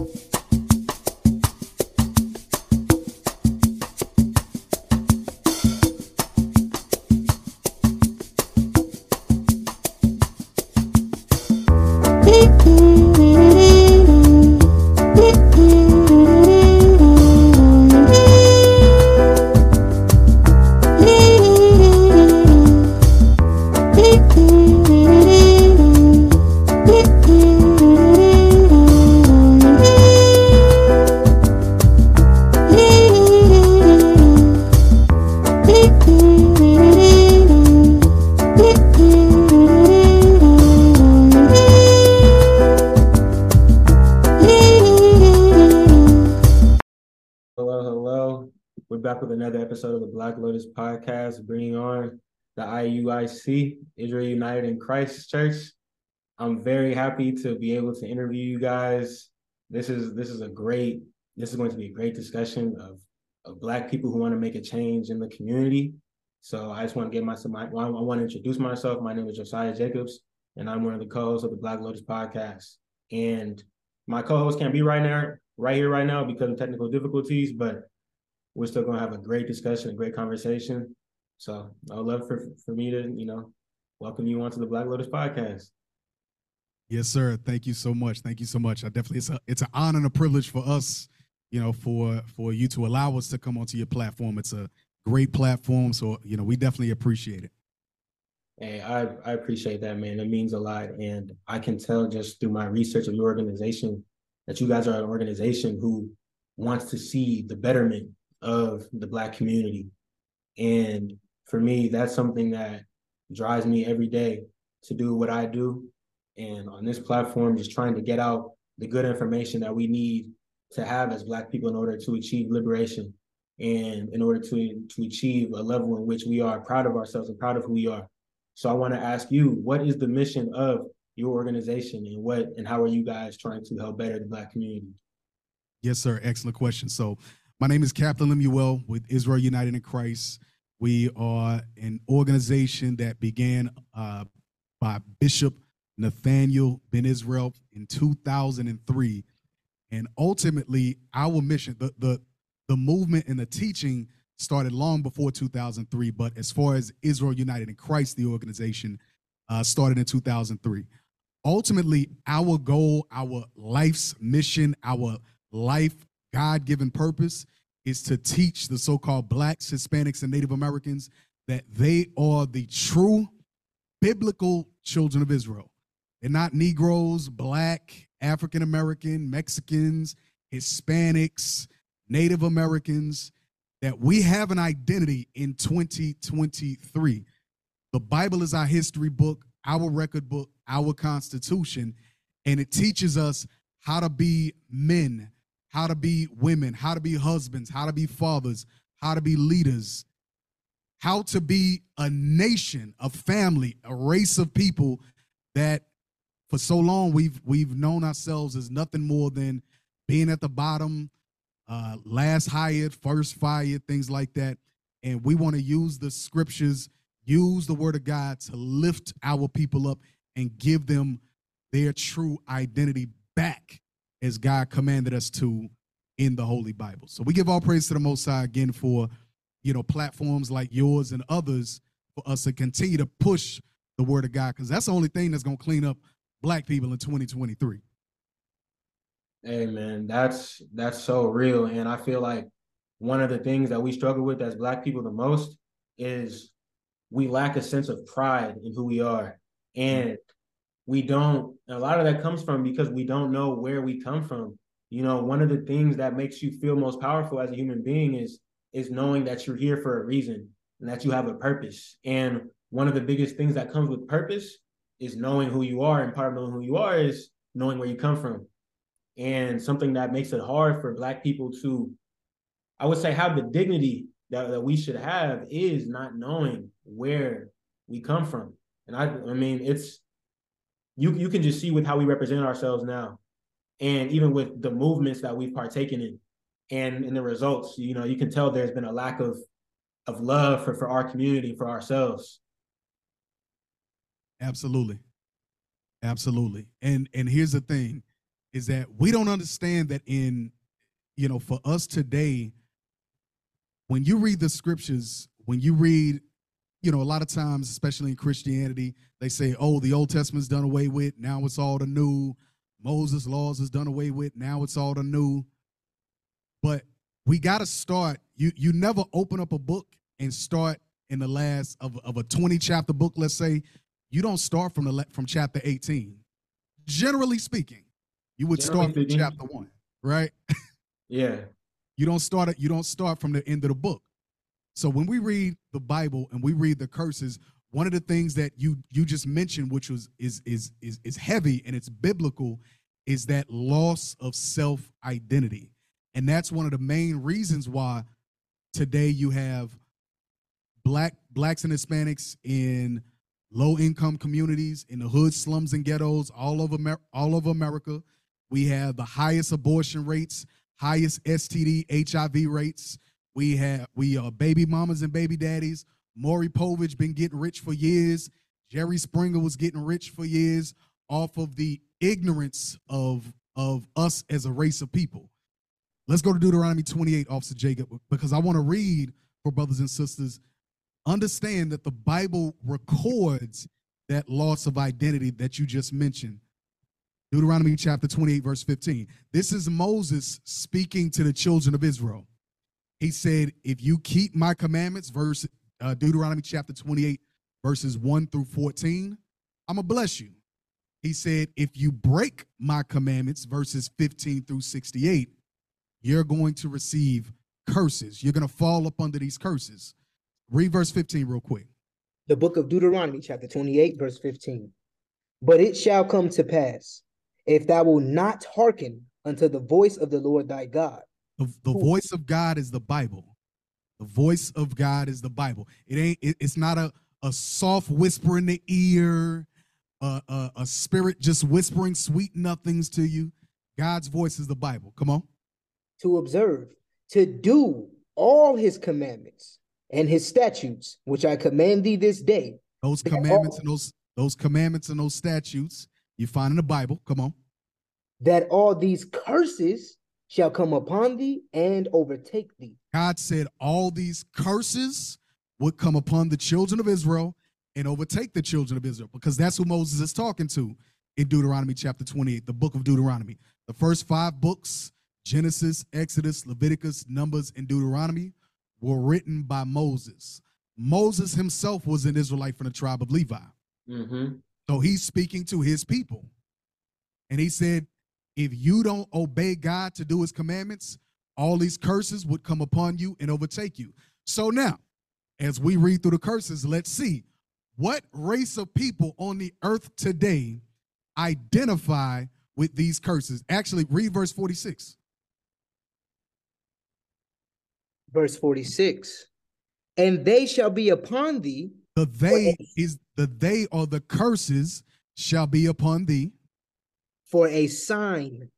you episode of the Black Lotus podcast, bringing on the IUIC, Israel United in Christ Church. I'm very happy to be able to interview you guys. This is this is a great this is going to be a great discussion of of Black people who want to make a change in the community. So I just want to get myself. My, I want to introduce myself. My name is Josiah Jacobs, and I'm one of the co-hosts of the Black Lotus podcast. And my co-host can't be right now, right here, right now because of technical difficulties. But we're still gonna have a great discussion, a great conversation. So I would love for for me to, you know, welcome you onto the Black Lotus podcast. Yes, sir. Thank you so much. Thank you so much. I definitely it's a it's an honor and a privilege for us, you know, for for you to allow us to come onto your platform. It's a great platform. So, you know, we definitely appreciate it. Hey, I, I appreciate that, man. It means a lot. And I can tell just through my research of your organization that you guys are an organization who wants to see the betterment of the Black community. And for me, that's something that drives me every day to do what I do. And on this platform, just trying to get out the good information that we need to have as Black people in order to achieve liberation and in order to, to achieve a level in which we are proud of ourselves and proud of who we are. So I want to ask you, what is the mission of your organization and what and how are you guys trying to help better the Black community? Yes, sir. Excellent question. So my name is Captain Lemuel with Israel United in Christ. We are an organization that began uh, by Bishop Nathaniel Ben Israel in 2003. And ultimately, our mission, the, the, the movement and the teaching started long before 2003. But as far as Israel United in Christ, the organization uh, started in 2003. Ultimately, our goal, our life's mission, our life God given purpose is to teach the so called blacks, Hispanics, and Native Americans that they are the true biblical children of Israel. They're not Negroes, black, African American, Mexicans, Hispanics, Native Americans, that we have an identity in 2023. The Bible is our history book, our record book, our constitution, and it teaches us how to be men how to be women, how to be husbands, how to be fathers, how to be leaders, how to be a nation, a family, a race of people that for so long we've we've known ourselves as nothing more than being at the bottom, uh, last hired, first fired, things like that. And we want to use the scriptures, use the word of God to lift our people up and give them their true identity back as God commanded us to in the Holy Bible. So we give all praise to the Most High again for, you know, platforms like yours and others for us to continue to push the word of God because that's the only thing that's going to clean up black people in 2023. Hey man, that's that's so real and I feel like one of the things that we struggle with as black people the most is we lack a sense of pride in who we are. And we don't a lot of that comes from because we don't know where we come from. You know one of the things that makes you feel most powerful as a human being is is knowing that you're here for a reason and that you have a purpose. And one of the biggest things that comes with purpose is knowing who you are. And part of knowing who you are is knowing where you come from. And something that makes it hard for black people to i would say have the dignity that, that we should have is not knowing where we come from. And i i mean it's you you can just see with how we represent ourselves now, and even with the movements that we've partaken in, and in the results, you know, you can tell there's been a lack of of love for for our community, for ourselves. Absolutely, absolutely, and and here's the thing, is that we don't understand that in, you know, for us today, when you read the scriptures, when you read, you know, a lot of times, especially in Christianity, they say, oh, the Old Testament's done away with, now it's all the new. Moses' laws is done away with, now it's all the new. But we got to start. You you never open up a book and start in the last of, of a 20 chapter book, let's say, you don't start from the from chapter 18. Generally speaking, you would Generally start from chapter one, right? Yeah. you don't start it, you don't start from the end of the book. So when we read the Bible and we read the curses, one of the things that you you just mentioned, which was is is is is heavy and it's biblical, is that loss of self identity, and that's one of the main reasons why today you have black blacks and Hispanics in low income communities in the hood slums and ghettos all over Amer- all over America. We have the highest abortion rates, highest STD HIV rates. We have we are baby mamas and baby daddies. Maury Povich been getting rich for years. Jerry Springer was getting rich for years off of the ignorance of of us as a race of people. Let's go to Deuteronomy 28, Officer Jacob, because I want to read for brothers and sisters understand that the Bible records that loss of identity that you just mentioned. Deuteronomy chapter 28, verse 15. This is Moses speaking to the children of Israel. He said, If you keep my commandments, verse uh, Deuteronomy chapter 28, verses 1 through 14, I'm going to bless you. He said, If you break my commandments, verses 15 through 68, you're going to receive curses. You're going to fall up under these curses. Read verse 15 real quick. The book of Deuteronomy, chapter 28, verse 15. But it shall come to pass, if thou wilt not hearken unto the voice of the Lord thy God. The, the voice of God is the Bible. The voice of God is the Bible. It ain't, it, it's not a, a soft whisper in the ear, a, a, a spirit just whispering sweet nothings to you. God's voice is the Bible. Come on. To observe, to do all his commandments and his statutes, which I command thee this day. Those commandments all, and those those commandments and those statutes you find in the Bible. Come on. That all these curses shall come upon thee and overtake thee. God said all these curses would come upon the children of Israel and overtake the children of Israel because that's who Moses is talking to in Deuteronomy chapter 28, the book of Deuteronomy. The first five books Genesis, Exodus, Leviticus, Numbers, and Deuteronomy were written by Moses. Moses himself was an Israelite from the tribe of Levi. Mm-hmm. So he's speaking to his people. And he said, if you don't obey God to do his commandments, all these curses would come upon you and overtake you. So now, as we read through the curses, let's see what race of people on the earth today identify with these curses. Actually, read verse 46 verse 46 and they shall be upon thee the they is the they or the curses shall be upon thee for a sign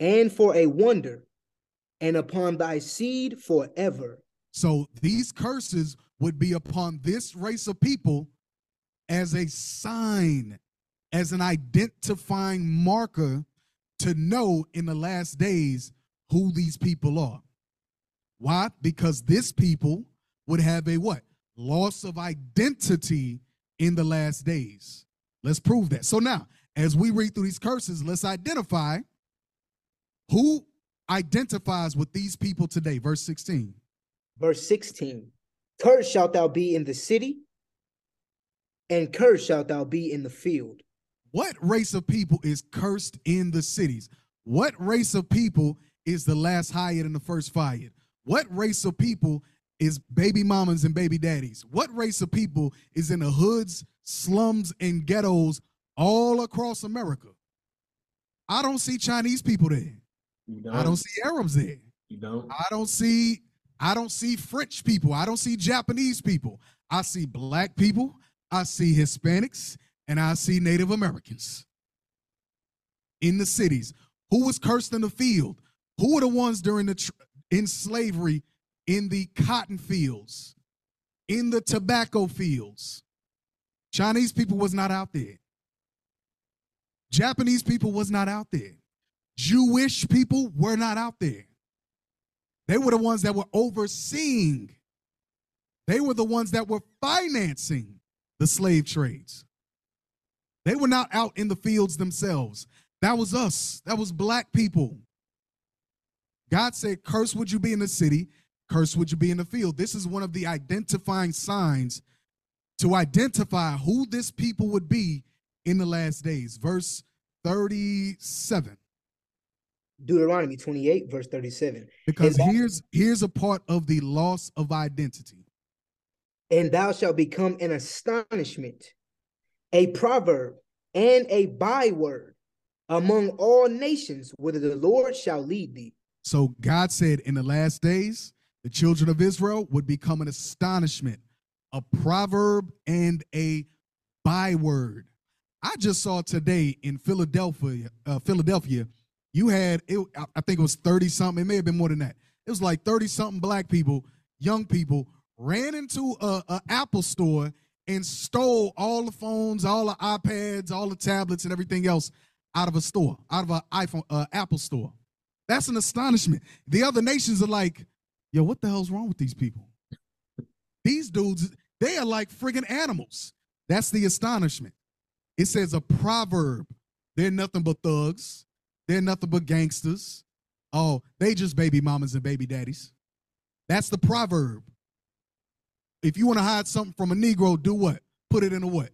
and for a wonder and upon thy seed forever so these curses would be upon this race of people as a sign as an identifying marker to know in the last days who these people are why? Because this people would have a what? Loss of identity in the last days. Let's prove that. So now, as we read through these curses, let's identify who identifies with these people today. Verse 16. Verse 16. Cursed shalt thou be in the city, and cursed shalt thou be in the field. What race of people is cursed in the cities? What race of people is the last hired and the first fired? What race of people is baby mamas and baby daddies? What race of people is in the hoods, slums, and ghettos all across America? I don't see Chinese people there. Don't. I don't see Arabs there. You don't. I don't see I don't see French people. I don't see Japanese people. I see black people. I see Hispanics and I see Native Americans in the cities. Who was cursed in the field? Who were the ones during the in slavery in the cotton fields, in the tobacco fields. Chinese people was not out there. Japanese people was not out there. Jewish people were not out there. They were the ones that were overseeing. They were the ones that were financing the slave trades. They were not out in the fields themselves. That was us. That was black people. God said, Curse would you be in the city, curse would you be in the field. This is one of the identifying signs to identify who this people would be in the last days. Verse 37. Deuteronomy 28, verse 37. Because here's here's a part of the loss of identity. And thou shalt become an astonishment, a proverb, and a byword among all nations, whither the Lord shall lead thee. So God said in the last days, the children of Israel would become an astonishment, a proverb, and a byword. I just saw today in Philadelphia, uh, Philadelphia, you had it, I think it was 30 something, it may have been more than that. It was like 30 something black people, young people, ran into a, a Apple store and stole all the phones, all the iPads, all the tablets, and everything else out of a store, out of an iPhone, uh, Apple store. That's an astonishment. The other nations are like, yo, what the hell's wrong with these people? These dudes, they are like friggin' animals. That's the astonishment. It says a proverb. They're nothing but thugs. They're nothing but gangsters. Oh, they just baby mamas and baby daddies. That's the proverb. If you want to hide something from a Negro, do what? Put it in a what?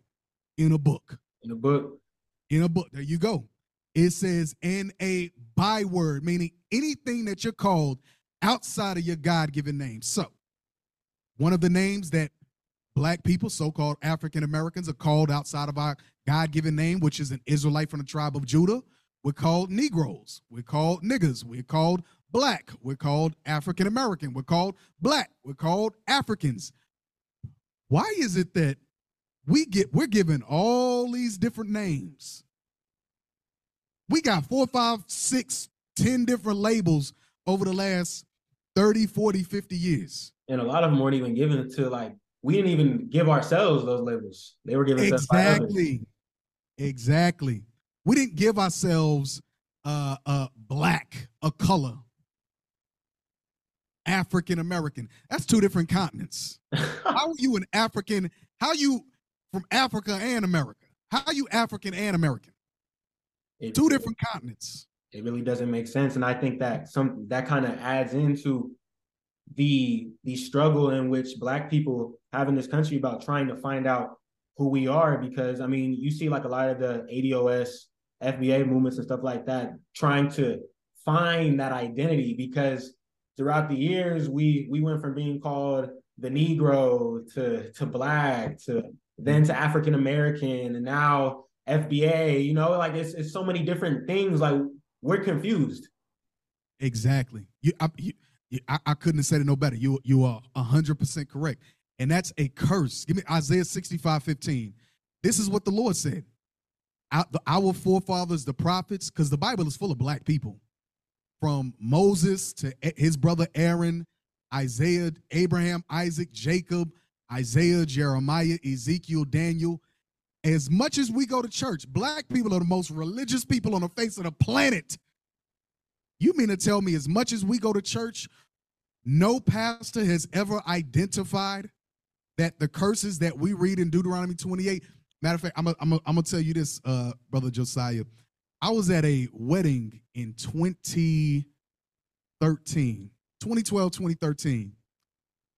In a book. In a book. In a book. There you go. It says in a byword, meaning anything that you're called outside of your God given name. So, one of the names that black people, so called African Americans, are called outside of our God given name, which is an Israelite from the tribe of Judah, we're called Negroes. We're called niggers. We're called black. We're called African American. We're called black. We're called Africans. Why is it that we get we're given all these different names? We got four, five, six, ten different labels over the last 30, 40, 50 years. And a lot of them weren't even given to like we didn't even give ourselves those labels. They were given exactly. Exactly. We didn't give ourselves uh, a black, a color, African American. That's two different continents. how are you an African? How you from Africa and America? How are you African and American? It, two different continents. It really doesn't make sense, and I think that some that kind of adds into the the struggle in which Black people have in this country about trying to find out who we are. Because I mean, you see like a lot of the ADOS FBA movements and stuff like that, trying to find that identity because throughout the years we we went from being called the Negro to to black to then to African American and now FBA, you know, like it's it's so many different things. Like we're confused. Exactly. You, I, you, I, I couldn't have said it no better. You you are hundred percent correct, and that's a curse. Give me Isaiah sixty five fifteen. This is what the Lord said our forefathers, the prophets, because the Bible is full of black people, from Moses to his brother Aaron, Isaiah, Abraham, Isaac, Jacob, Isaiah, Jeremiah, Ezekiel, Daniel. As much as we go to church, black people are the most religious people on the face of the planet. You mean to tell me, as much as we go to church, no pastor has ever identified that the curses that we read in Deuteronomy 28 Matter of fact, I'm gonna tell you this, uh, brother Josiah. I was at a wedding in 2013, 2012, 2013,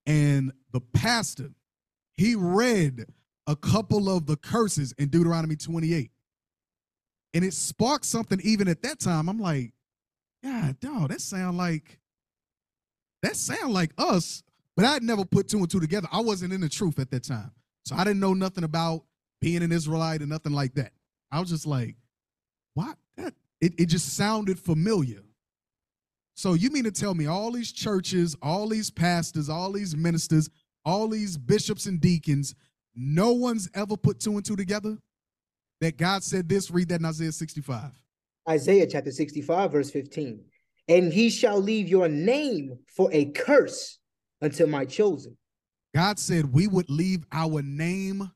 and the pastor he read a couple of the curses in Deuteronomy 28, and it sparked something. Even at that time, I'm like, God, dog, that sound like that sound like us. But I'd never put two and two together. I wasn't in the truth at that time, so I didn't know nothing about being an Israelite and nothing like that. I was just like, what? That it, it just sounded familiar. So you mean to tell me all these churches, all these pastors, all these ministers, all these bishops and deacons, no one's ever put two and two together? That God said this, read that in Isaiah 65. Isaiah chapter 65, verse 15. And he shall leave your name for a curse until my chosen. God said we would leave our name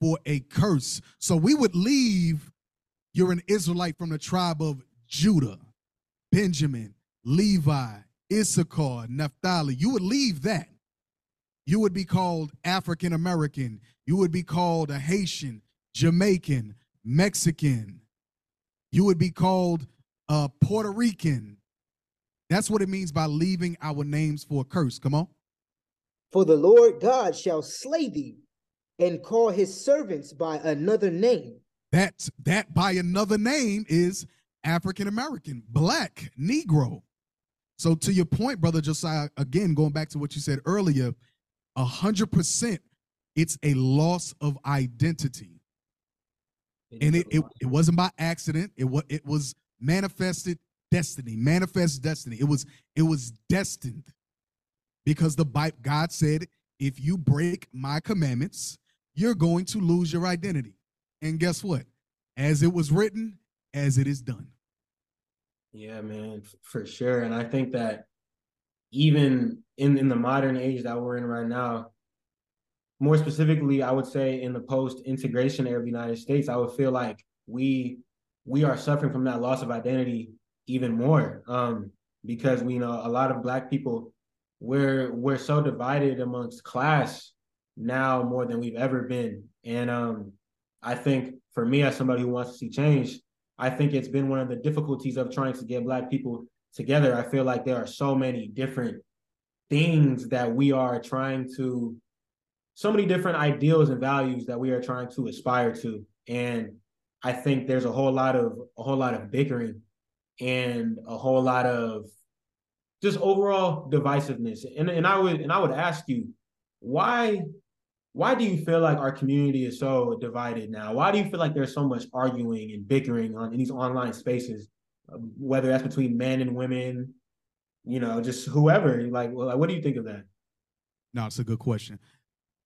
for a curse. So we would leave you're an Israelite from the tribe of Judah, Benjamin, Levi, Issachar, Naphtali, you would leave that. You would be called African American. You would be called a Haitian, Jamaican, Mexican. You would be called a Puerto Rican. That's what it means by leaving our names for a curse. Come on. For the Lord God shall slay thee and call his servants by another name. That that by another name is African American, black, Negro. So to your point, brother Josiah, again going back to what you said earlier, a hundred percent, it's a loss of identity, and it, it it wasn't by accident. It was it was manifested destiny, manifest destiny. It was it was destined because the Bible God said, if you break my commandments, you're going to lose your identity. And guess what? As it was written, as it is done. Yeah, man, for sure. And I think that even in, in the modern age that we're in right now, more specifically, I would say in the post-integration era of the United States, I would feel like we we are suffering from that loss of identity even more. Um, because we know a lot of black people, we're we're so divided amongst class now more than we've ever been. And um, I think for me, as somebody who wants to see change, I think it's been one of the difficulties of trying to get Black people together. I feel like there are so many different things that we are trying to, so many different ideals and values that we are trying to aspire to. And I think there's a whole lot of a whole lot of bickering and a whole lot of just overall divisiveness. And and I would and I would ask you, why why do you feel like our community is so divided now? Why do you feel like there's so much arguing and bickering on in these online spaces, um, whether that's between men and women, you know, just whoever? Like, well, what do you think of that? No, it's a good question.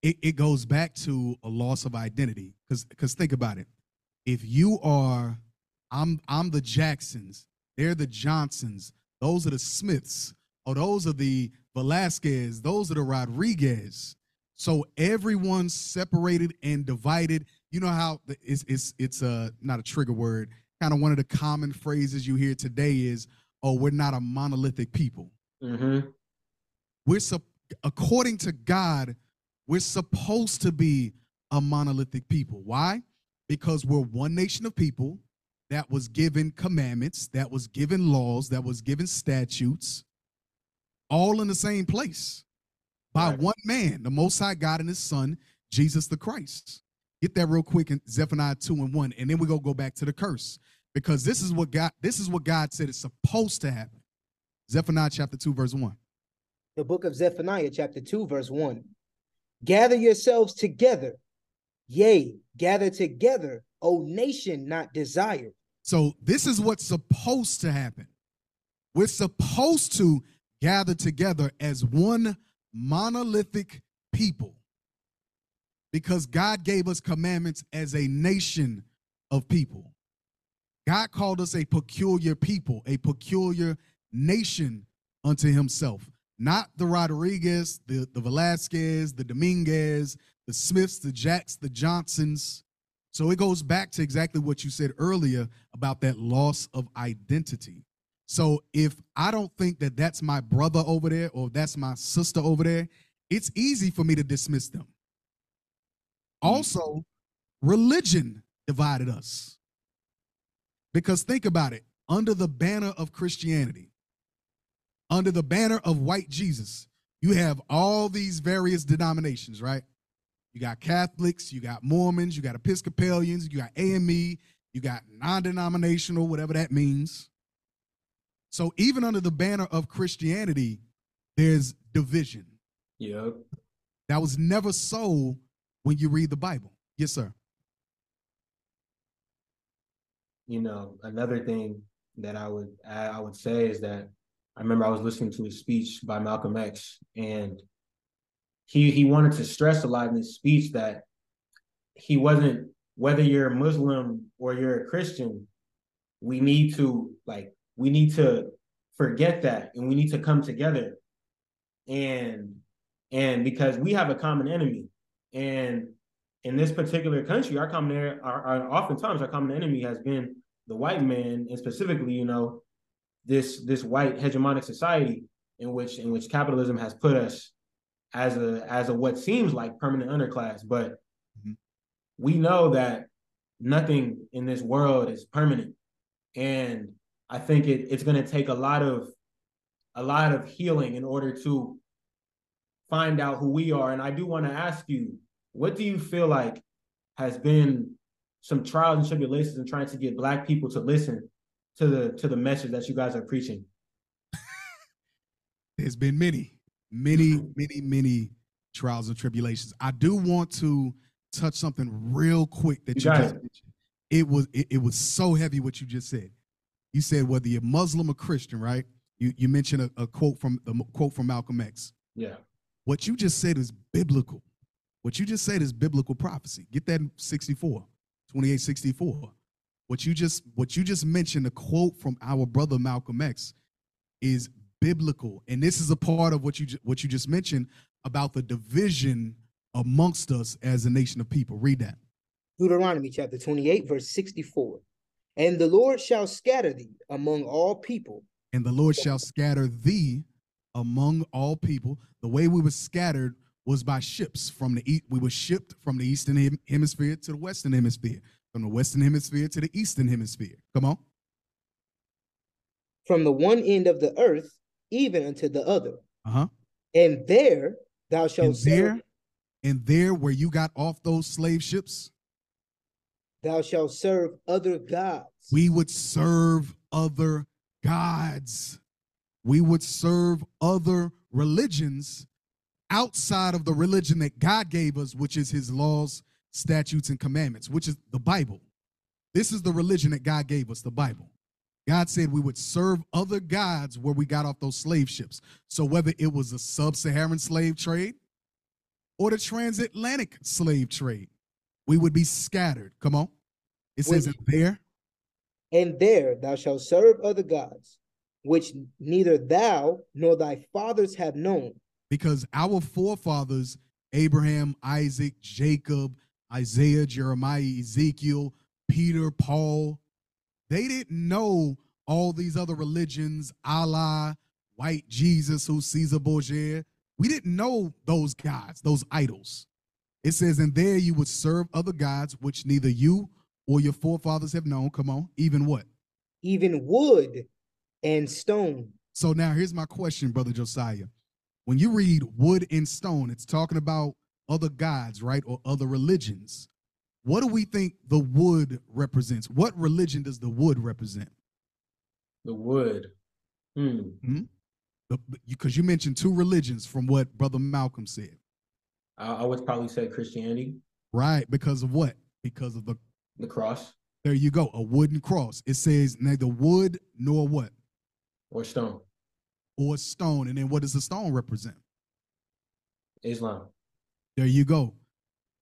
It, it goes back to a loss of identity because because think about it. If you are, I'm I'm the Jacksons, they're the Johnsons, those are the Smiths, or those are the Velasquez, those are the Rodriguez so everyone's separated and divided. You know how it's it's it's a not a trigger word. Kind of one of the common phrases you hear today is, "Oh, we're not a monolithic people." Mm-hmm. We're according to God, we're supposed to be a monolithic people. Why? Because we're one nation of people that was given commandments, that was given laws, that was given statutes, all in the same place by right. one man, the Most High God and His Son, Jesus the Christ. Get that real quick in Zephaniah 2 and 1, and then we go go back to the curse. Because this is what God, this is what God said is supposed to happen. Zephaniah chapter 2, verse 1. The book of Zephaniah, chapter 2, verse 1. Gather yourselves together, yea, gather together, O nation not desired. So this is what's supposed to happen. We're supposed to gather together as one monolithic people because God gave us commandments as a nation of people. God called us a peculiar people, a peculiar nation unto himself. Not the Rodriguez, the, the Velasquez, the Dominguez, the Smiths, the Jacks, the Johnsons. So it goes back to exactly what you said earlier about that loss of identity. So if I don't think that that's my brother over there or that's my sister over there, it's easy for me to dismiss them. Mm. Also, religion divided us. Because think about it under the banner of Christianity, under the banner of white Jesus, you have all these various denominations, right? You got Catholics, you got Mormons, you got Episcopalians, you got AME, you got non denominational, whatever that means. So even under the banner of Christianity, there's division. Yep. That was never so when you read the Bible. Yes, sir. You know, another thing that I would I would say is that I remember I was listening to a speech by Malcolm X, and he he wanted to stress a lot in his speech that he wasn't whether you're a Muslim or you're a Christian, we need to like we need to forget that and we need to come together. And and because we have a common enemy. And in this particular country our common er, our, our oftentimes our common enemy has been the white man, and specifically, you know, this this white hegemonic society in which in which capitalism has put us as a as a what seems like permanent underclass, but mm-hmm. we know that nothing in this world is permanent, and I think it, it's going to take a lot of a lot of healing in order to find out who we are. And I do want to ask you, what do you feel like has been some trials and tribulations in trying to get black people to listen to the to the message that you guys are preaching? There's been many, many, mm-hmm. many, many trials and tribulations. I do want to touch something real quick that you, you just it. mentioned. It was it, it was so heavy what you just said. You said whether you're Muslim or Christian, right? You you mentioned a, a quote from the quote from Malcolm X. Yeah. What you just said is biblical. What you just said is biblical prophecy. Get that 64, 2864. What you just what you just mentioned, a quote from our brother Malcolm X, is biblical. And this is a part of what you what you just mentioned about the division amongst us as a nation of people. Read that. Deuteronomy chapter 28, verse 64. And the Lord shall scatter thee among all people. And the Lord shall scatter thee among all people. The way we were scattered was by ships from the east. We were shipped from the eastern hemisphere to the western hemisphere, from the western hemisphere to the eastern hemisphere. Come on. From the one end of the earth even unto the other. Uh-huh. And there thou shalt and there, and there where you got off those slave ships, thou shalt serve other gods. We would serve other gods. We would serve other religions outside of the religion that God gave us, which is his laws, statutes, and commandments, which is the Bible. This is the religion that God gave us, the Bible. God said we would serve other gods where we got off those slave ships. So whether it was a sub-Saharan slave trade or the transatlantic slave trade, we would be scattered. Come on. It says which, there. And there thou shalt serve other gods, which neither thou nor thy fathers have known. Because our forefathers, Abraham, Isaac, Jacob, Isaiah, Jeremiah, Ezekiel, Peter, Paul, they didn't know all these other religions, Allah, white Jesus, who's Caesar Borgia. We didn't know those gods, those idols. It says, and there you would serve other gods, which neither you or your forefathers have known. Come on, even what? Even wood and stone. So now here's my question, Brother Josiah. When you read wood and stone, it's talking about other gods, right? Or other religions. What do we think the wood represents? What religion does the wood represent? The wood. Hmm. hmm Because you, mentioned two religions from what Brother Malcolm said. I, I would probably say Christianity. Right. Because of what? Because of the the cross. There you go. A wooden cross. It says neither wood nor what? Or stone. Or stone. And then what does the stone represent? Islam. There you go.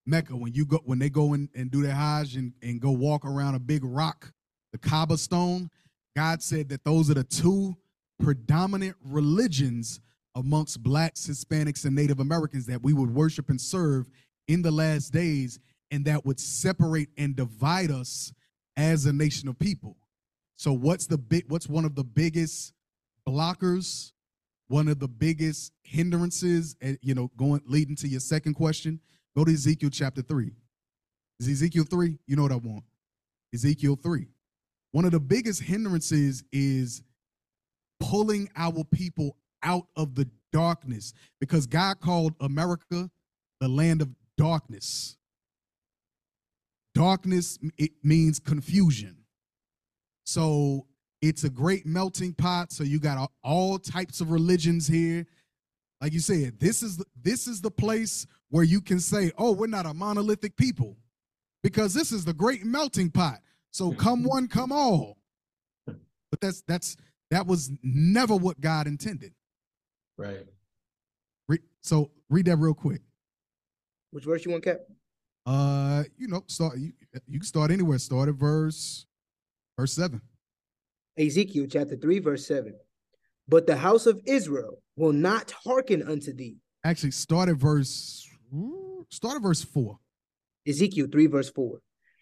Mecca, when you go when they go in and do their Hajj and, and go walk around a big rock, the Kaaba stone, God said that those are the two predominant religions amongst blacks, Hispanics, and Native Americans that we would worship and serve in the last days, and that would separate and divide us as a nation of people. So what's the big what's one of the biggest blockers, one of the biggest hindrances, eh, you know, going leading to your second question? Go to Ezekiel chapter 3. Is Ezekiel 3? You know what I want. Ezekiel 3. One of the biggest hindrances is pulling our people out of the darkness because God called America the land of darkness. Darkness it means confusion. So it's a great melting pot. So you got all types of religions here. Like you said, this is the, this is the place where you can say, "Oh, we're not a monolithic people," because this is the great melting pot. So come one, come all. But that's that's that was never what God intended. Right. Re- so read that real quick. Which verse you want, Cap? Uh, you know, start you, you can start anywhere. Start at verse verse seven. Ezekiel chapter three, verse seven. But the house of Israel will not hearken unto thee. Actually, start at verse start at verse four. Ezekiel 3, verse 4.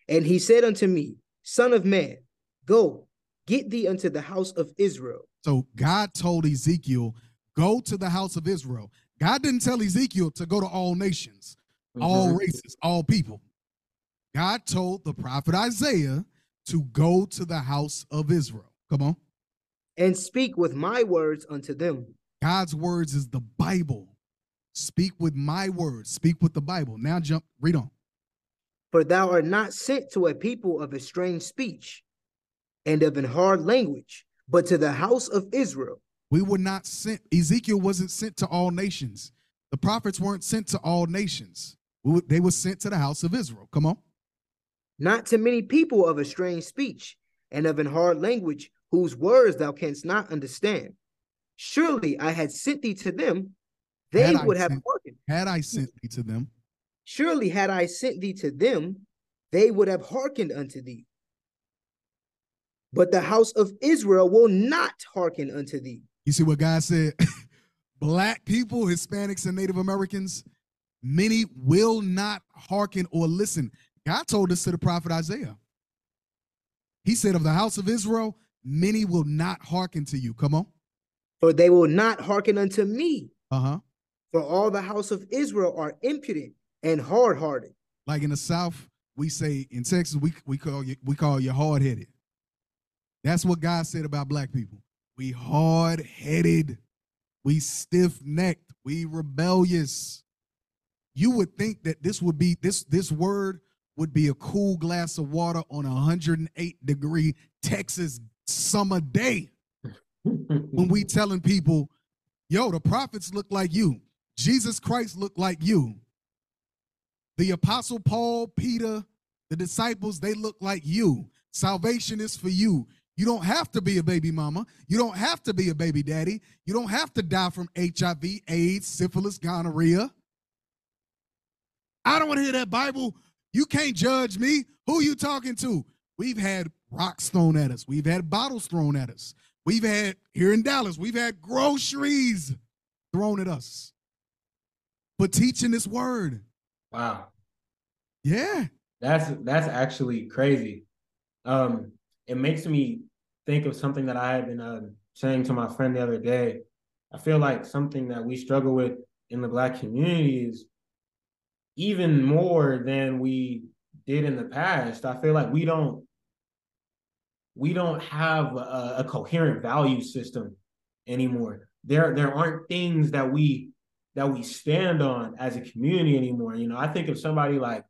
And he said unto me, Son of man, Go, get thee unto the house of Israel. So God told Ezekiel, go to the house of Israel. God didn't tell Ezekiel to go to all nations, all Mhm. races, all people. God told the prophet Isaiah to go to the house of Israel. Come on. and speak with my words unto them. God's words is the Bible. Speak with my words. Speak with the Bible. Now jump, read on. For thou art not sent to a people of a strange speech and of an hard language, but to the house of Israel. We were not sent. Ezekiel wasn't sent to all nations. The prophets weren't sent to all nations. We They were sent to the house of Israel. Come on. not to many people of a strange speech and of an hard language whose words thou canst not understand. Surely I had sent thee to them, they Had I would have sent- hearkened. Had I sent thee to them, Surely had I sent thee to them, they would have hearkened unto thee. But the house of Israel will not hearken unto thee. You see what God said? Black people, Hispanics, and Native Americans, many will not hearken or listen. God told this to the prophet Isaiah. He said, Of the house of Israel, many will not hearken to you. Come on. For they will not hearken unto me. Uh huh. For all the house of Israel are impudent and hard hearted. Like in the South, we say in Texas, we, we call you we call you hard headed. That's what God said about black people. We hard headed, we stiff necked, we rebellious. You would think that this would be this this word would be a cool glass of water on a 108 degree Texas summer day when we telling people, yo, the prophets look like you. Jesus Christ looked like you. The apostle Paul, Peter, the disciples, they look like you. Salvation is for you. You don't have to be a baby mama. You don't have to be a baby daddy. You don't have to die from HIV, AIDS, syphilis, gonorrhea. I don't want to hear that Bible. You can't judge me. Who you talking to? We've had rocks thrown at us. We've had bottles thrown at us. We've had here in Dallas, we've had groceries thrown at us for teaching this word. wow. Yeah. That's that's actually crazy. Um, it makes me think of something that I had been uh, saying to my friend the other day. I feel like something that we struggle with in the black community is even more than we did in the past. I feel like we don't we don't have a, a coherent value system anymore. There there aren't things that we that we stand on as a community anymore. You know, I think of somebody like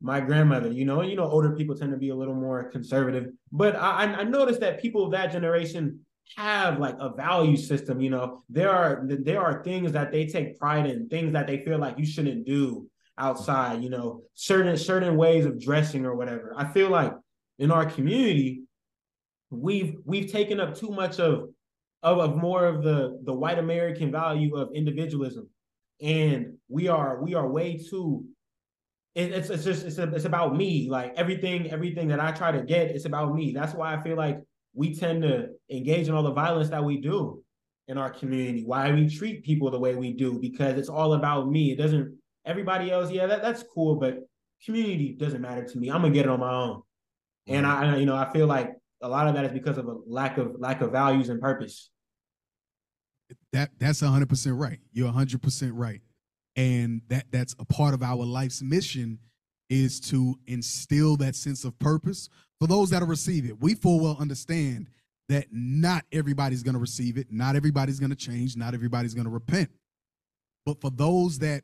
my grandmother, you know, and you know, older people tend to be a little more conservative, but I, I noticed that people of that generation have like a value system. You know, there are there are things that they take pride in, things that they feel like you shouldn't do outside. You know, certain certain ways of dressing or whatever. I feel like in our community, we've we've taken up too much of of, of more of the the white American value of individualism, and we are we are way too it, it's it's just it's, a, it's about me. Like everything everything that I try to get, it's about me. That's why I feel like we tend to engage in all the violence that we do in our community. Why we treat people the way we do because it's all about me. It doesn't everybody else. Yeah, that, that's cool, but community doesn't matter to me. I'm gonna get it on my own. And mm-hmm. I, you know, I feel like a lot of that is because of a lack of lack of values and purpose. That that's hundred percent right. You're hundred percent right, and that that's a part of our life's mission is to instill that sense of purpose for those that will receive it. We full well understand that not everybody's going to receive it, not everybody's going to change, not everybody's going to repent, but for those that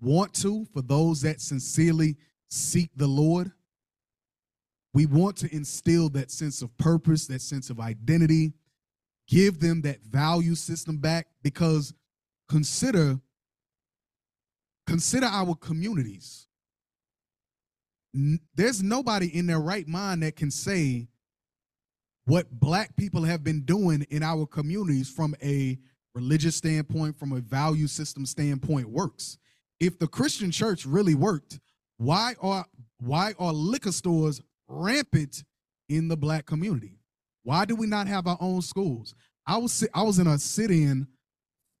want to, for those that sincerely seek the Lord, we want to instill that sense of purpose, that sense of identity, give them that value system back because consider consider our communities. There's nobody in their right mind that can say what black people have been doing in our communities from a religious standpoint from a value system standpoint works. If the christian church really worked why are why are liquor stores rampant in the black community why do we not have our own schools? I was I was in a sit-in.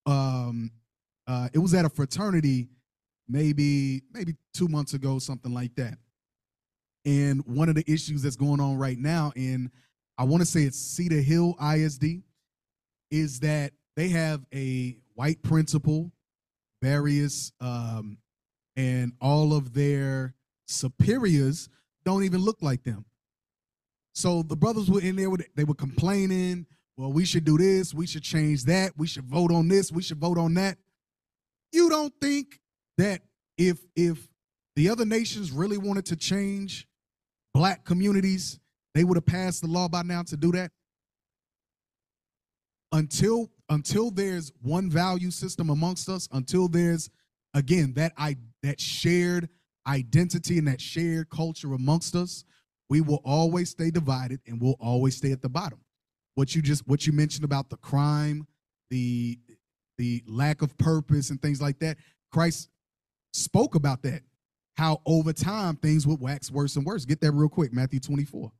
Um, uh, it was at a fraternity, maybe maybe two months ago, something like that. And one of the issues that's going on right now in I want to say it's Cedar Hill ISD, is that they have a white principal, various, um, and all of their superiors don't even look like them. So the brothers were in there, with they were complaining, well, we should do this, we should change that, we should vote on this, we should vote on that. You don't think that if if the other nations really wanted to change black communities, they would have passed the law by now to do that? Until until there's one value system amongst us, until there's again that I that shared identity and that shared culture amongst us, we will always stay divided and we'll always stay at the bottom. What you just what you mentioned about the crime, the the lack of purpose and things like that, Christ spoke about that. How over time things would wax worse and worse. Get that real quick, Matthew 24.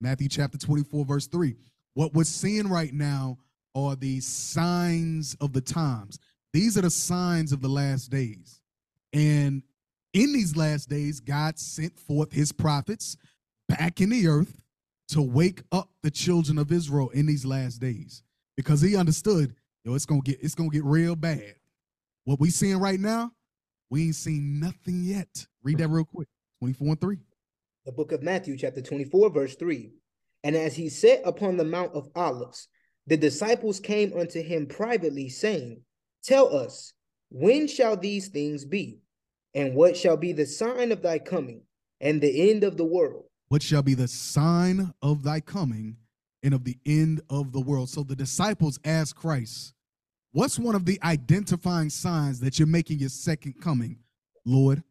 Matthew chapter 24, verse 3. What we're seeing right now are the signs of the times. These are the signs of the last days. And in these last days, God sent forth his prophets back in the earth to wake up the children of Israel in these last days because he understood, yo, it's gonna get it's gonna get real bad. What we seeing right now, we ain't seen nothing yet. Read that real quick. 24 and 3. The book of Matthew, chapter 24, verse 3. And as he sat upon the Mount of Olives, the disciples came unto him privately, saying, Tell us, when shall these things be? And what shall be the sign of thy coming and the end of the world? What shall be the sign of thy coming and of the end of the world? So the disciples asked Christ, What's one of the identifying signs that you're making your second coming, Lord?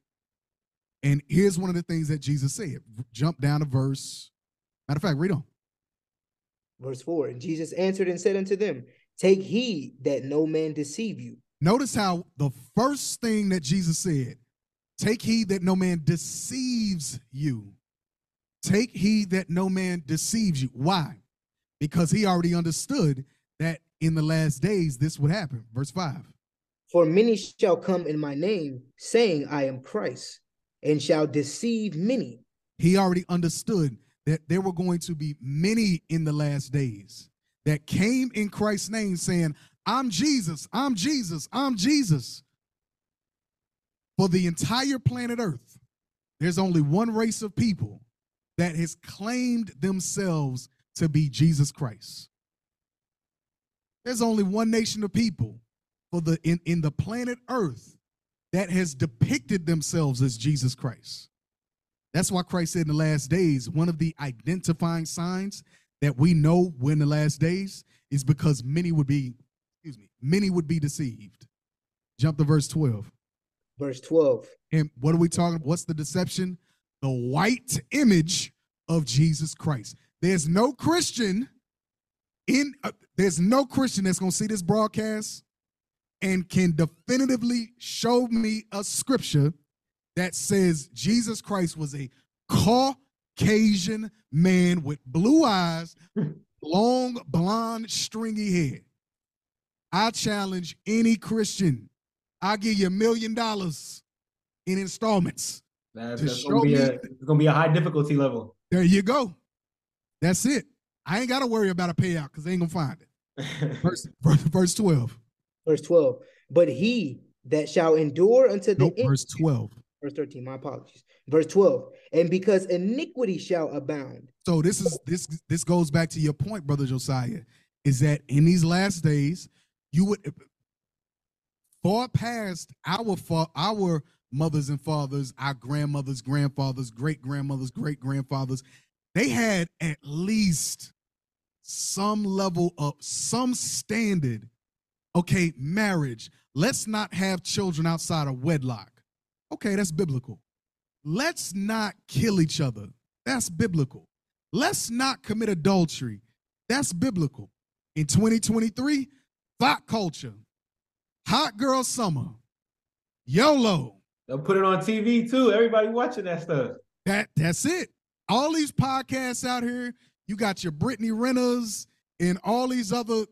And here's one of the things that Jesus said. Jump down to verse. Matter of fact, read on. Verse 4 And Jesus answered and said unto them, Take heed that no man deceive you. Notice how the first thing that Jesus said Take heed that no man deceives you. Take heed that no man deceives you. Why? Because he already understood that in the last days this would happen. Verse 5. For many shall come in my name, saying, I am Christ, and shall deceive many. He already understood that there were going to be many in the last days that came in Christ's name saying, I'm Jesus, I'm Jesus, I'm Jesus. For the entire planet Earth, there's only one race of people that has claimed themselves to be Jesus Christ. There's only one nation of people for the in, in the planet Earth that has depicted themselves as Jesus Christ. That's why Christ said in the last days, one of the identifying signs that we know we're in the last days is because many would be, excuse me, many would be deceived. Jump to verse 12 verse 12. And what are we talking about? What's the deception? The white image of Jesus Christ. There's no Christian in uh, there's no Christian that's going to see this broadcast and can definitively show me a scripture that says Jesus Christ was a Caucasian man with blue eyes, long blonde stringy hair. I challenge any Christian I'll give you a million dollars in installments. That's, that's gonna be a, it's gonna be a high difficulty level. There you go. That's it. I ain't gotta worry about a payout because they ain't gonna find it. verse, verse 12. Verse 12. But he that shall endure unto the nope, end. Verse 12. Verse 13. My apologies. Verse 12. And because iniquity shall abound. So this is this this goes back to your point, brother Josiah, is that in these last days, you would far past our our mothers and fathers, our grandmothers, grandfathers, great grandmothers, great grandfathers, they had at least some level of some standard. Okay, marriage. Let's not have children outside of wedlock. Okay, that's biblical. Let's not kill each other. That's biblical. Let's not commit adultery. That's biblical. In 2023, thought culture, Hot Girl Summer, YOLO. They'll put it on TV too. Everybody watching that stuff. That that's it. All these podcasts out here, you got your Brittany Renners and all these other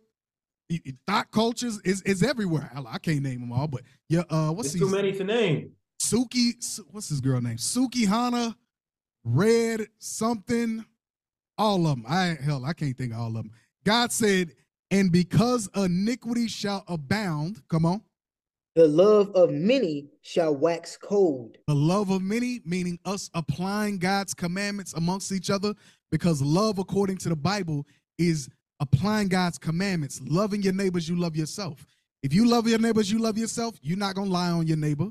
thought cultures is is everywhere. I can't name them all, but yeah, uh, what's too many to name? Suki, what's his girl name? Suki Hana, Red something. all of them. I hell, I can't think of all of them. God said, and because iniquity shall abound, come on. The love of many shall wax cold. The love of many, meaning us applying God's commandments amongst each other, because love, according to the Bible, is applying God's commandments, loving your neighbors, you love yourself. If you love your neighbors, you love yourself, you're not gonna lie on your neighbor.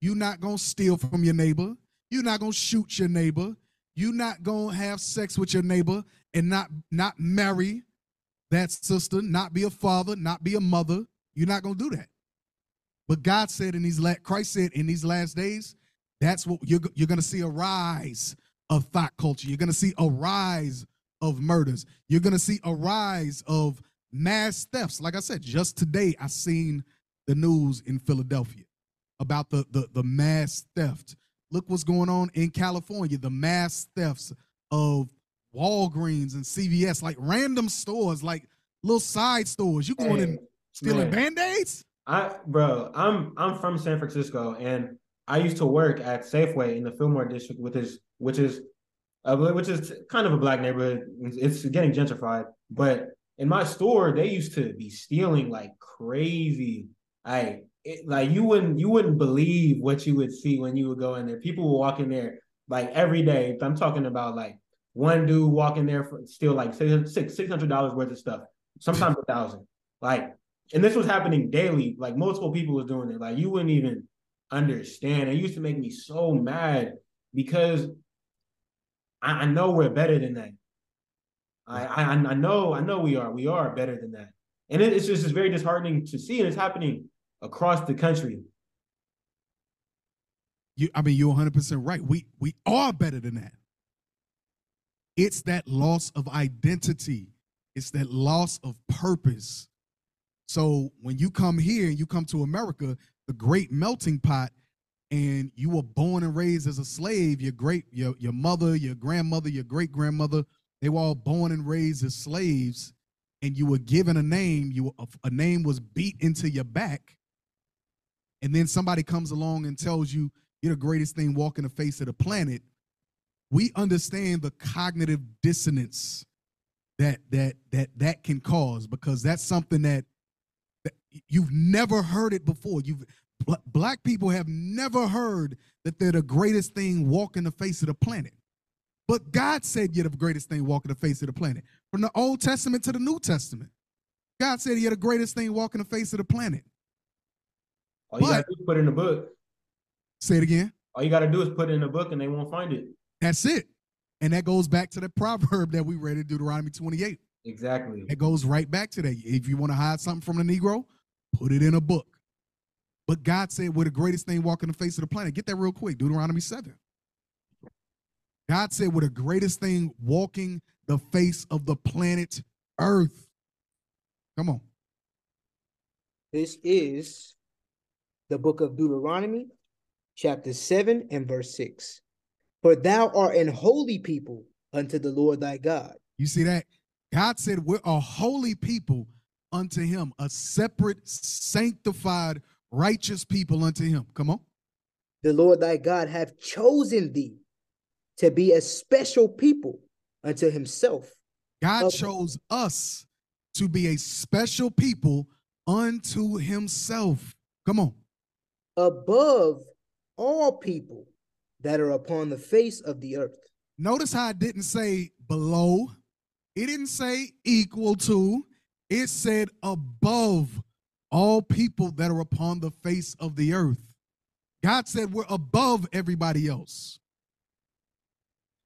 You're not gonna steal from your neighbor. You're not gonna shoot your neighbor. You're not gonna have sex with your neighbor and not not marry that sister, not be a father, not be a mother. You're not gonna do that. But God said in these last, Christ said in these last days, that's what you're you're gonna see a rise of thought culture. You're gonna see a rise of murders. You're gonna see a rise of mass thefts. Like I said, just today I seen the news in Philadelphia about the the, the mass theft. Look what's going on in California, the mass thefts of Walgreens and CVS, like random stores, like little side stores. You going Hey, in stealing man. band-aids? I bro, I'm I'm from San Francisco and I used to work at Safeway in the Fillmore district, which is which is uh, which is kind of a black neighborhood. It's, it's getting gentrified, but in my store they used to be stealing like crazy. I it, like you wouldn't you wouldn't believe what you would see when you would go in there. People would walk in there like every day. I'm talking about like one dude walking there for still like six six hundred dollars worth of stuff, sometimes a thousand. Like and this was happening daily. Like multiple people was doing it. Like you wouldn't even understand. It used to make me so mad because I, I know we're better than that. I, I I know I know we are. We are better than that. And it, it's just it's very disheartening to see, and it's happening across the country. You, I mean, you're 100 percent right. We we are better than that. It's that loss of identity. It's that loss of purpose. So when you come here and you come to America, the great melting pot, and you were born and raised as a slave, your great your your mother, your grandmother, your great grandmother, they were all born and raised as slaves, and you were given a name. You were, a name was beat into your back, and then somebody comes along and tells you you're the greatest thing walking the face of the planet. We understand the cognitive dissonance that that that that can cause because that's something that, that you've never heard it before. You've bl- black people have never heard that they're the greatest thing walking the face of the planet. But God said you're the greatest thing walking the face of the planet. From the Old Testament to the New Testament. God said you're the greatest thing walking the face of the planet. All you But- gotta do is put it in the book. Say it again. All you gotta do is put it in the book, and they won't find it. That's it. And that goes back to the proverb that we read in Deuteronomy 28. Exactly. It goes right back to that. If you want to hide something from the Negro, put it in a book. But God said we're the greatest thing walking the face of the planet. Get that real quick. Deuteronomy 7. God said we're the greatest thing walking the face of the planet Earth. Come on. This is the book of Deuteronomy, chapter 7 and verse 6. For thou art an holy people unto the Lord thy God. You see that? God said we're a holy people unto him, a separate, sanctified, righteous people unto him. Come on. The Lord thy God hath chosen thee to be a special people unto himself. God Okay. chose us to be a special people unto himself. Come on. above all people that are upon the face of the earth. Notice how it didn't say below, it didn't say equal to, it said above all people that are upon the face of the earth. God said we're above everybody else.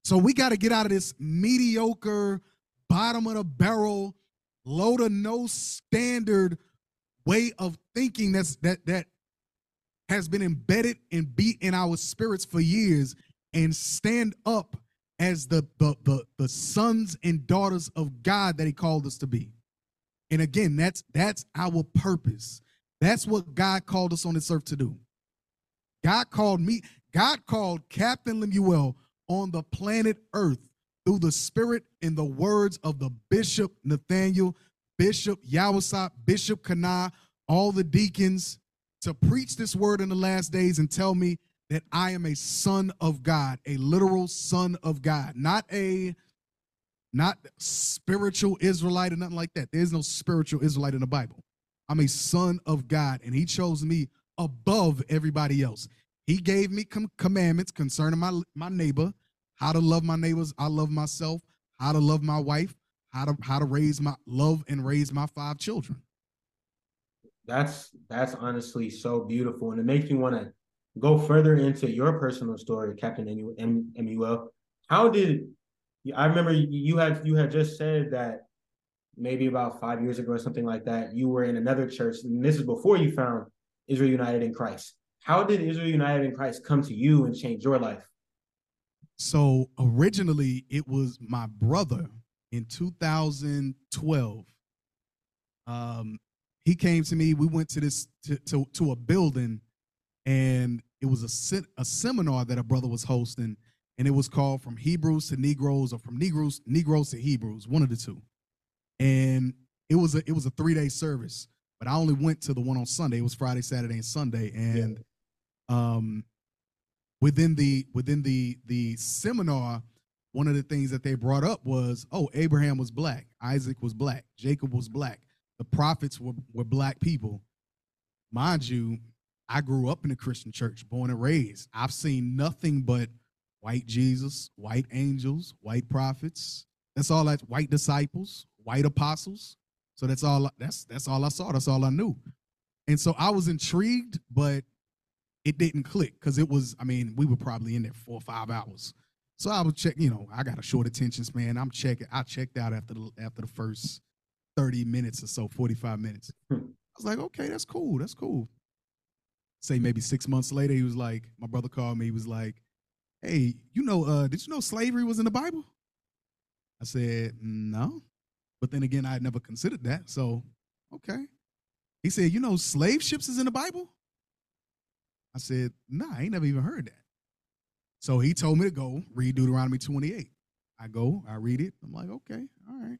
So we got to get out of this mediocre, bottom of the barrel, low to no standard way of thinking that's that that has been embedded and beat in our spirits for years and stand up as the, the the the sons and daughters of God that he called us to be. And again, that's that's our purpose. That's what God called us on this earth to do. God called me, God called Captain Lemuel on the planet Earth through the spirit and the words of the Bishop Nathaniel, Bishop Yawasop, Bishop Kana, all the deacons to preach this word in the last days and tell me that I am a son of God, a literal son of God, not a not spiritual Israelite or nothing like that. There's no spiritual Israelite in the Bible. I'm a son of God, and He chose me above everybody else. He gave me com- commandments concerning my my neighbor, how to love my neighbors, I love myself, how to love my wife, how to how to raise my love and raise my five children. That's that's honestly so beautiful, and it makes me want to go further into your personal story, Captain Lemuel. How did I remember you had you had just said that maybe about five years ago or something like that, you were in another church, and this is before you found Israel United in Christ. How did Israel United in Christ come to you and change your life? So originally, it was my brother in 2012. Um, he came to me. We went to this to, to, to a building, and it was a a seminar that a brother was hosting and it was called From Hebrews to Negroes or From Negroes Negroes to Hebrews, one of the two. And it was a it was a three day service, but I only went to the one on Sunday. It was Friday, Saturday, and Sunday. And yeah. um, within the within the the seminar, one of the things that they brought up was, oh, Abraham was black, Isaac was black, Jacob was black, the prophets were were black people. Mind you, I grew up in a Christian church, born and raised. I've seen nothing but white Jesus, white angels, white prophets. That's all that white disciples, white apostles. So that's all that's that's all I saw. That's all I knew. And so I was intrigued, but it didn't click because it was, I mean, we were probably in there four or five hours. So I was check, you know, I got a short attention span. I'm checking, I checked out after the after the first 30 minutes or so, 45 minutes. Hmm. I was like, okay, that's cool. That's cool. Say maybe six months later, he was like, my brother called me, he was like, hey, you know, uh, did you know slavery was in the Bible? I said, no. But then again, I had never considered that. So, okay. He said, you know, slave ships is in the Bible? I said, nah, I ain't never even heard that. So he told me to go read Deuteronomy 28. I go, I read it. I'm like, okay, all right.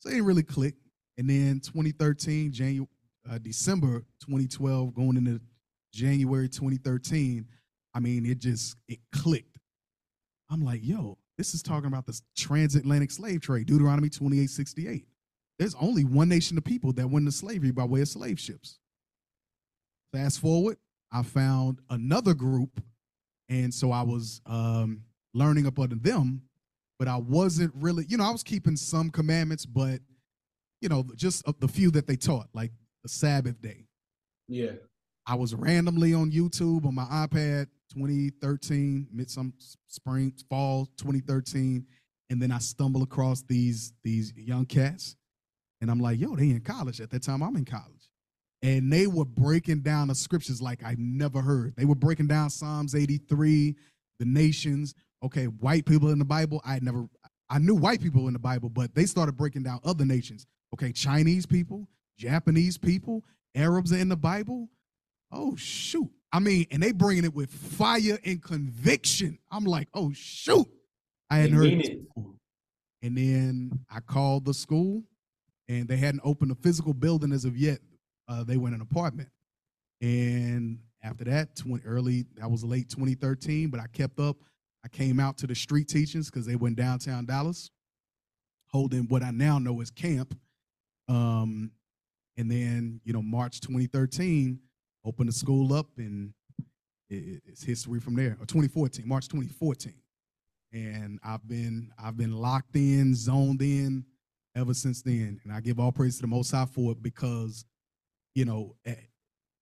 So it didn't really click. And then 2013, January, uh, December 2012, going into January 2013, I mean, it just it clicked. I'm like, yo, this is talking about the transatlantic slave trade, Deuteronomy 28:68. There's only one nation of people that went into slavery by way of slave ships. Fast forward, I found another group, and so I was um, learning under them, but I wasn't really, you know, I was keeping some commandments, but you know, just uh, the few that they taught, like the Sabbath day. Yeah. I was randomly on YouTube on my iPad 2013, midsummer spring, fall 2013, and then I stumble across these these young cats, and I'm like, yo, they in college at that time. I'm in college, and they were breaking down the scriptures like I never heard. They were breaking down Psalms 83, the nations. Okay, white people in the Bible. I never, I knew white people in the Bible, but they started breaking down other nations. Okay, Chinese people, Japanese people, Arabs are in the Bible. Oh shoot! I mean, and they bringing it with fire and conviction. I'm like, oh shoot, I hadn't heard it. And then I called the school, and they hadn't opened a physical building as of yet. Uh, they went an apartment, and after that, 20, early that was late 2013. But I kept up. I came out to the street teachings because they went downtown Dallas, holding what I now know as camp. Um, and then you know March 2013 opened the school up and it's history from there. Or 2014, March 2014. And I've been I've been locked in, zoned in ever since then. And I give all praise to the Most High for it because, you know,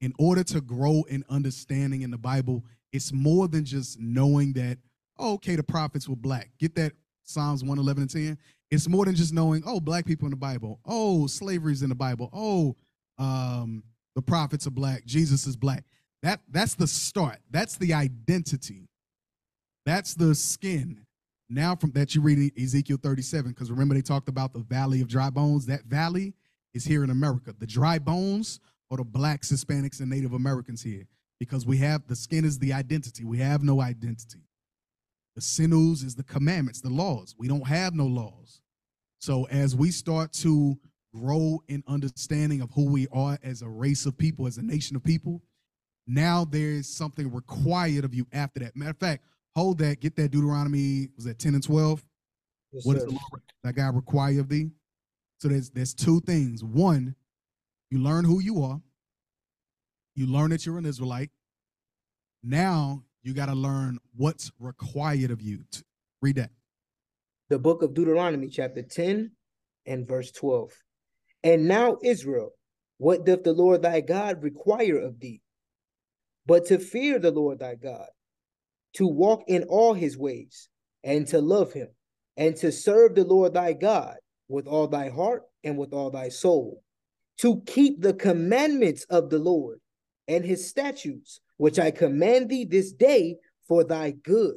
in order to grow in understanding in the Bible, it's more than just knowing that, okay, the prophets were black. Get that Psalms 111 and 10. It's more than just knowing, oh, black people in the Bible. Oh, slavery's in the Bible. Oh, um, the prophets are black, Jesus is black. That that's the start. That's the identity. That's the skin. Now from that you read Ezekiel 37 because remember they talked about the valley of dry bones. That valley is here in America. The dry bones are the blacks, Hispanics, and Native Americans here because we have the skin is the identity. We have no identity. The sinews is the commandments, the laws. We don't have no laws. So as we start to grow in understanding of who we are as a race of people, as a nation of people, now there's something required of you after that. Matter of fact, hold that, get that Deuteronomy, was that 10 and 12? Yes, what sir. does the Lord that God require of thee? So there's there's two things. One, you learn who you are. You learn that you're an Israelite. Now you got to learn what's required of you. Read that. The book of Deuteronomy, chapter 10 and verse 12. And now, Israel, what doth the Lord thy God require of thee? But to fear the Lord thy God, to walk in all his ways, and to love him, and to serve the Lord thy God with all thy heart and with all thy soul, to keep the commandments of the Lord and his statutes, which I command thee this day for thy good.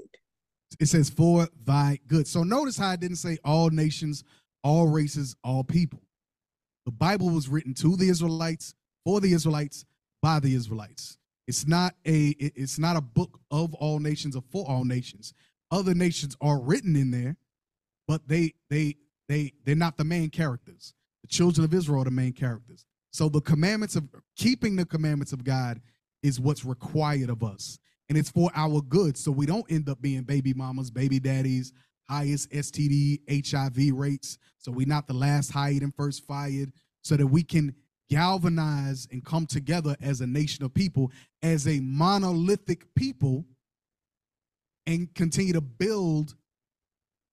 It says for thy good. So notice how I didn't say all nations, all races, all people. The Bible was written to the Israelites, for the Israelites, by the Israelites. It's not a it's not a book of all nations or for all nations. Other nations are written in there, but they they they they're not the main characters. The children of Israel are the main characters. So the commandments of keeping the commandments of God is what's required of us. And it's for our good. So we don't end up being baby mamas, baby daddies, highest STD, HIV rates. So we're not the last hired and first fired, so that we can galvanize and come together as a nation of people, as a monolithic people, and continue to build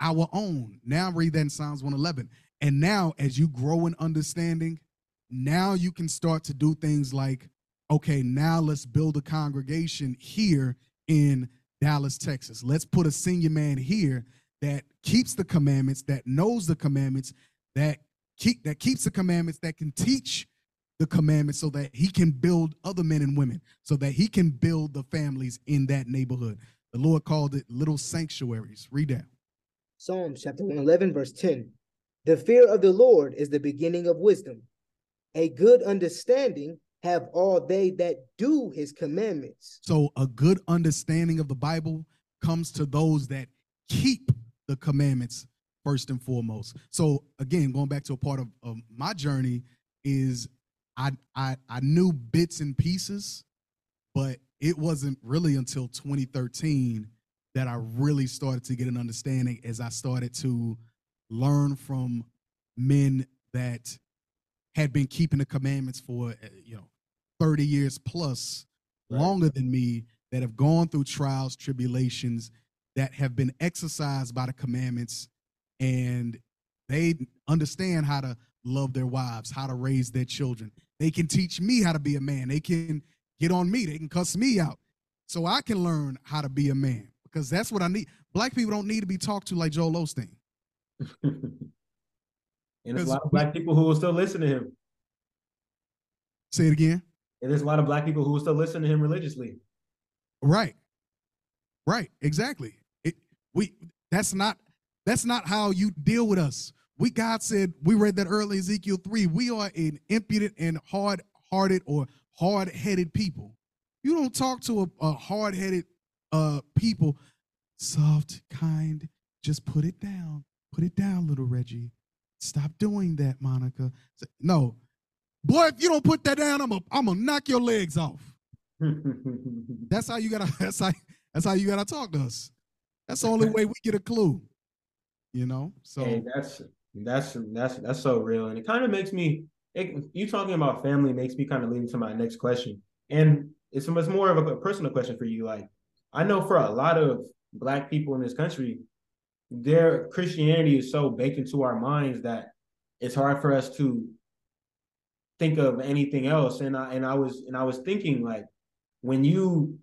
our own. Now read that in Psalms 111. And now, as you grow in understanding, now you can start to do things like, okay, now let's build a congregation here in Dallas, Texas. Let's put a senior man here that keeps the commandments, that knows the commandments, that keep that keeps the commandments, that can teach the commandments so that he can build other men and women, so that he can build the families in that neighborhood. The Lord called it little sanctuaries. Read that. Psalms chapter 111, verse 10. The fear of the Lord is the beginning of wisdom. A good understanding have all they that do his commandments. So a good understanding of the Bible comes to those that keep the commandments first and foremost. So again, going back to a part of, of my journey is I, I I knew bits and pieces, but it wasn't really until 2013 that I really started to get an understanding as I started to learn from men that had been keeping the commandments for eh, you know 30 years plus right. longer than me that have gone through trials tribulations that have been exercised by the commandments and they understand how to love their wives how to raise their children they can teach me how to be a man they can get on me they can cuss me out so i can learn how to be a man because that's what I need. Black people don't need to be talked to like Joel Osteen. and there's a lot of black people who will still listen to him. Say it again. And there's a lot of black people who still listen to him religiously. Right. Right. Exactly. It we that's not that's not how you deal with us. We God said, we read that early Ezekiel 3. We are an impudent and hard-hearted or hard-headed people. You don't talk to a, a hard-headed uh people soft kind just put it down put it down little reggie stop doing that monica no boy if you don't put that down i'm gonna I'm gonna knock your legs off. That's how you gotta that's how that's how you gotta talk to us. That's the only way we get a clue you know? So hey, that's that's that's that's so real and it kind of makes me it, you talking about family makes me kind of lead into my next question and it's, it's more of a personal question for you like I know for a lot of black people in this country, their Christianity is so baked into our minds that it's hard for us to think of anything else. And I and I was and I was thinking like when you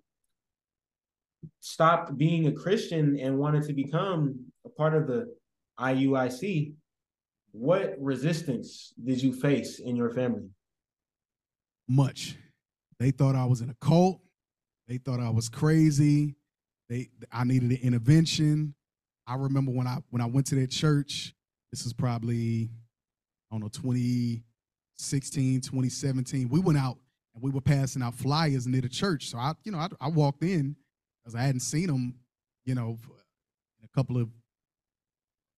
stopped being a Christian and wanted to become a part of the IUIC, what resistance did you face in your family? Much. They thought I was in a cult. They thought I was crazy. They I needed an intervention. I remember when I when I went to that church, this is probably I don't know 2016, 2017. We went out and we were passing out flyers near the church. So I, you know, I, I walked in because I hadn't seen them, you know, a couple of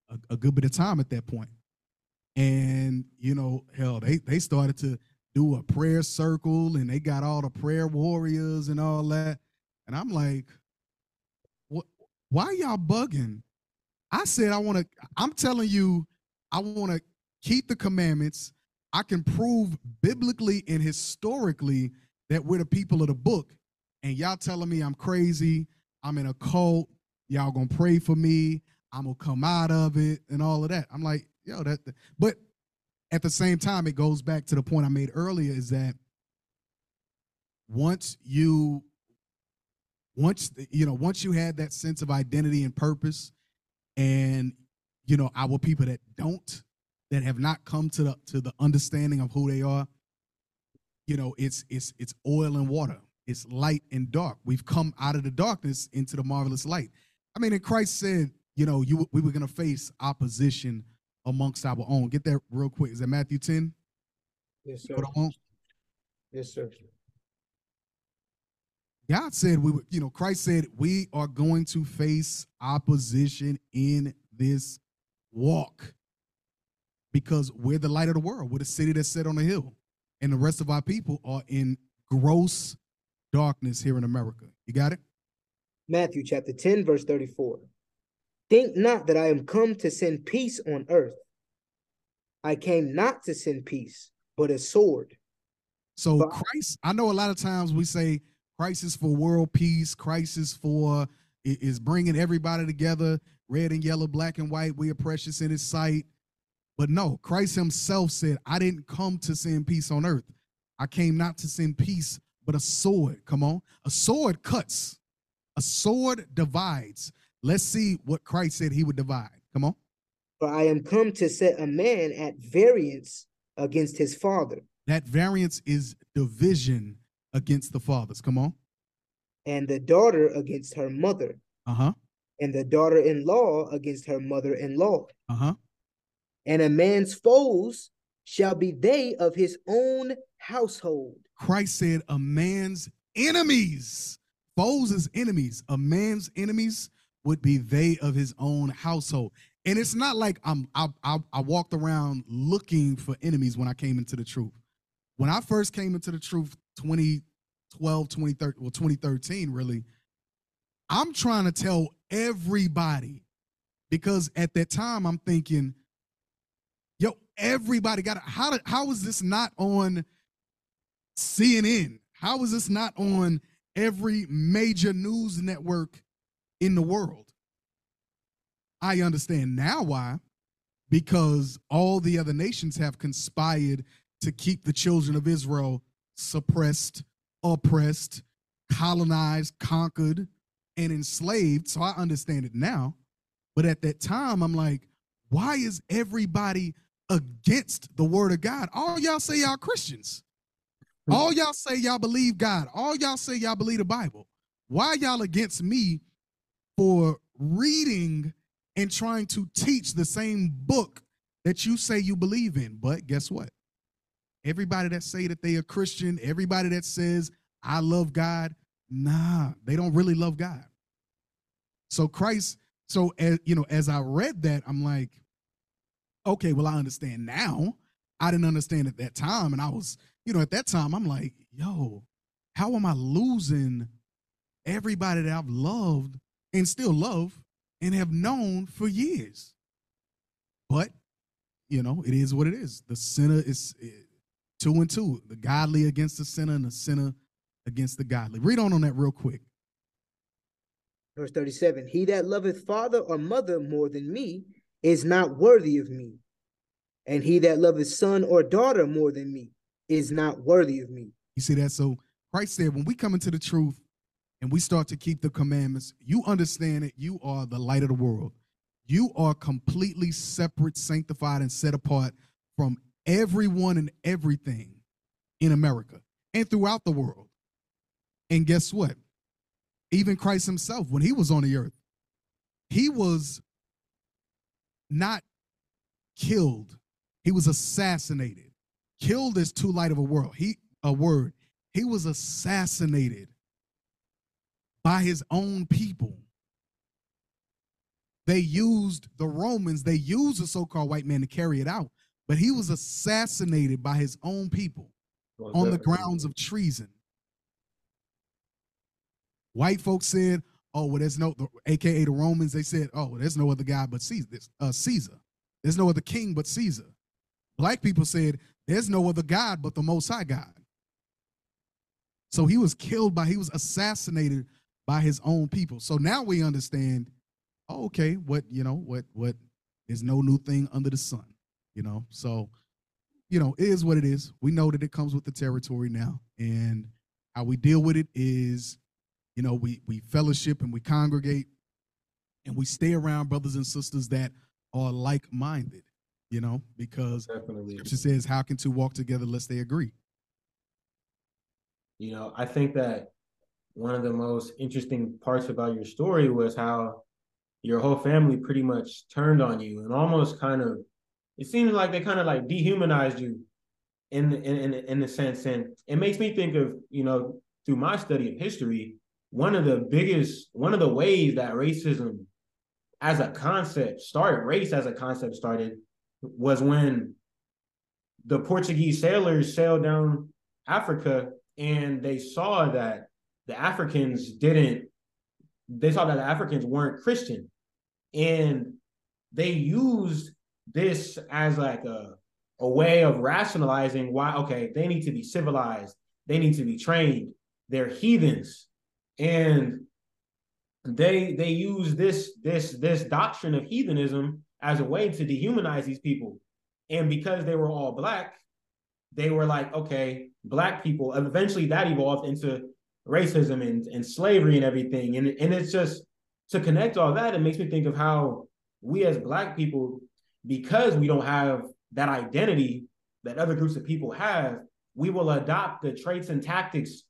a, a good bit of time at that point. And you know, hell, they they started to do a prayer circle and they got all the prayer warriors and all that. And I'm like, what why y'all bugging? I said I want to. I'm telling you, I want to keep the commandments. I can prove biblically and historically that we're the people of the book, and y'all telling me I'm crazy. I'm in a cult. Y'all gonna pray for me. I'm gonna come out of it and all of that. I'm like, yo, that. But at the same time, it goes back to the point I made earlier: is that once you once you know once you had that sense of identity and purpose and you know our people that don't that have not come to the to the understanding of who they are you know it's it's it's oil and water. It's light and dark. We've come out of the darkness into the marvelous light. I mean and christ said you know you we were going to face opposition amongst our own. Get that real quick. Is that matthew 10 Yes, sir. Yes, sir. God said we would, you know, Christ said we are going to face opposition in this walk because we're the light of the world. We're the city that's set on a hill. And the rest of our people are in gross darkness here in America. You got it? Matthew chapter 10, verse 34. Think not that I am come to send peace on earth. I came not to send peace, but a sword. So But- Christ, I know a lot of times we say crisis for world peace, crisis for is bringing everybody together, red and yellow, black and white. We are precious in His sight. But no, Christ Himself said, "I didn't come to send peace on earth. I came not to send peace, but a sword." Come on, a sword cuts, a sword divides. Let's see what Christ said He would divide. Come on. For I am come to set a man at variance against his father, That variance is division against the fathers. Come on. and the daughter against her mother, Uh huh. and the daughter in law against her mother in law. Uh huh. And a man's foes shall be they of his own household. Christ said, a man's enemies, foes is enemies, a man's enemies would be they of his own household. And it's not like I'm I, I I walked around looking for enemies when I came into the truth. When I first came into the truth 2012, 2013, well 2013 really, I'm trying to tell everybody because at that time I'm thinking, everybody got it. How did, how is this not on CNN? How is this not on every major news network in the world? I understand now why, because all the other nations have conspired to keep the children of Israel suppressed, oppressed, colonized, conquered, and enslaved. So I understand it now. But at that time, I'm like, why is everybody against the word of God? All y'all say y'all Christians. Hmm. All y'all say y'all believe God. All y'all say y'all believe the Bible. Why y'all against me for reading and trying to teach the same book that you say you believe in? But guess what? Everybody that say that they a Christian, everybody that says I love God, nah, they don't really love God. So Christ, so as you know, as I read that, I'm like, okay, well, I understand now. I didn't understand at that time. And I was, you know, at that time, I'm like, yo, how am I losing everybody that I've loved and still love and have known for years? But, you know, it is what it is. The sinner is eh, two and two the godly against the sinner and the sinner against the godly. Read on on that real quick. Verse 37 He that loveth father or mother more than me is not worthy of me. And he that loveth son or daughter more than me is not worthy of me. You see that? So Christ said, when we come into the truth and we start to keep the commandments, you understand it. You are the light of the world. You are completely separate, sanctified, and set apart from everyone and everything in America and throughout the world. And guess what? Even Christ himself, when he was on the earth, he was not killed, he was assassinated. Killed is too light of a word. He a word. He was assassinated by his own people. They used the Romans, they used the so-called white man to carry it out, but he was assassinated by his own people on the grounds of treason. White folks said, oh, well, there's no, the, AKA the Romans, they said, oh, well, there's no other God but Caesar. Uh, Caesar. There's no other king but Caesar. Black people said, there's no other God but the Most High God. So he was killed by, he was assassinated by his own people. So now we understand, oh, okay, what, you know, what, what, there's no new thing under the sun, you know? So, you know, it is what it is. We know that it comes with the territory now. And how we deal with it is, you know, we we fellowship and we congregate and we stay around brothers and sisters that are like-minded, you know, because Definitely. scripture says, How can two walk together lest they agree? You know, I think that one of the most interesting parts about your story was how your whole family pretty much turned on you and almost kind of it seems like they kind of like dehumanized you in in in, in the sense and it makes me think of you know through my study of history one of the biggest one of the ways that racism as a concept started race as a concept started was when the portuguese sailors sailed down africa and they saw that the africans didn't they saw that the africans weren't christian. And they used this as like a a way of rationalizing why okay they need to be civilized. They need to be trained. They're heathens and they they use this this this doctrine of heathenism as a way to dehumanize these people. And because they were all black they were like okay black people eventually that evolved into racism and, and slavery and everything. And, and it's just to connect all that it makes me think of how we as black people because we don't have that identity that other groups of people have, we will adopt the traits and tactics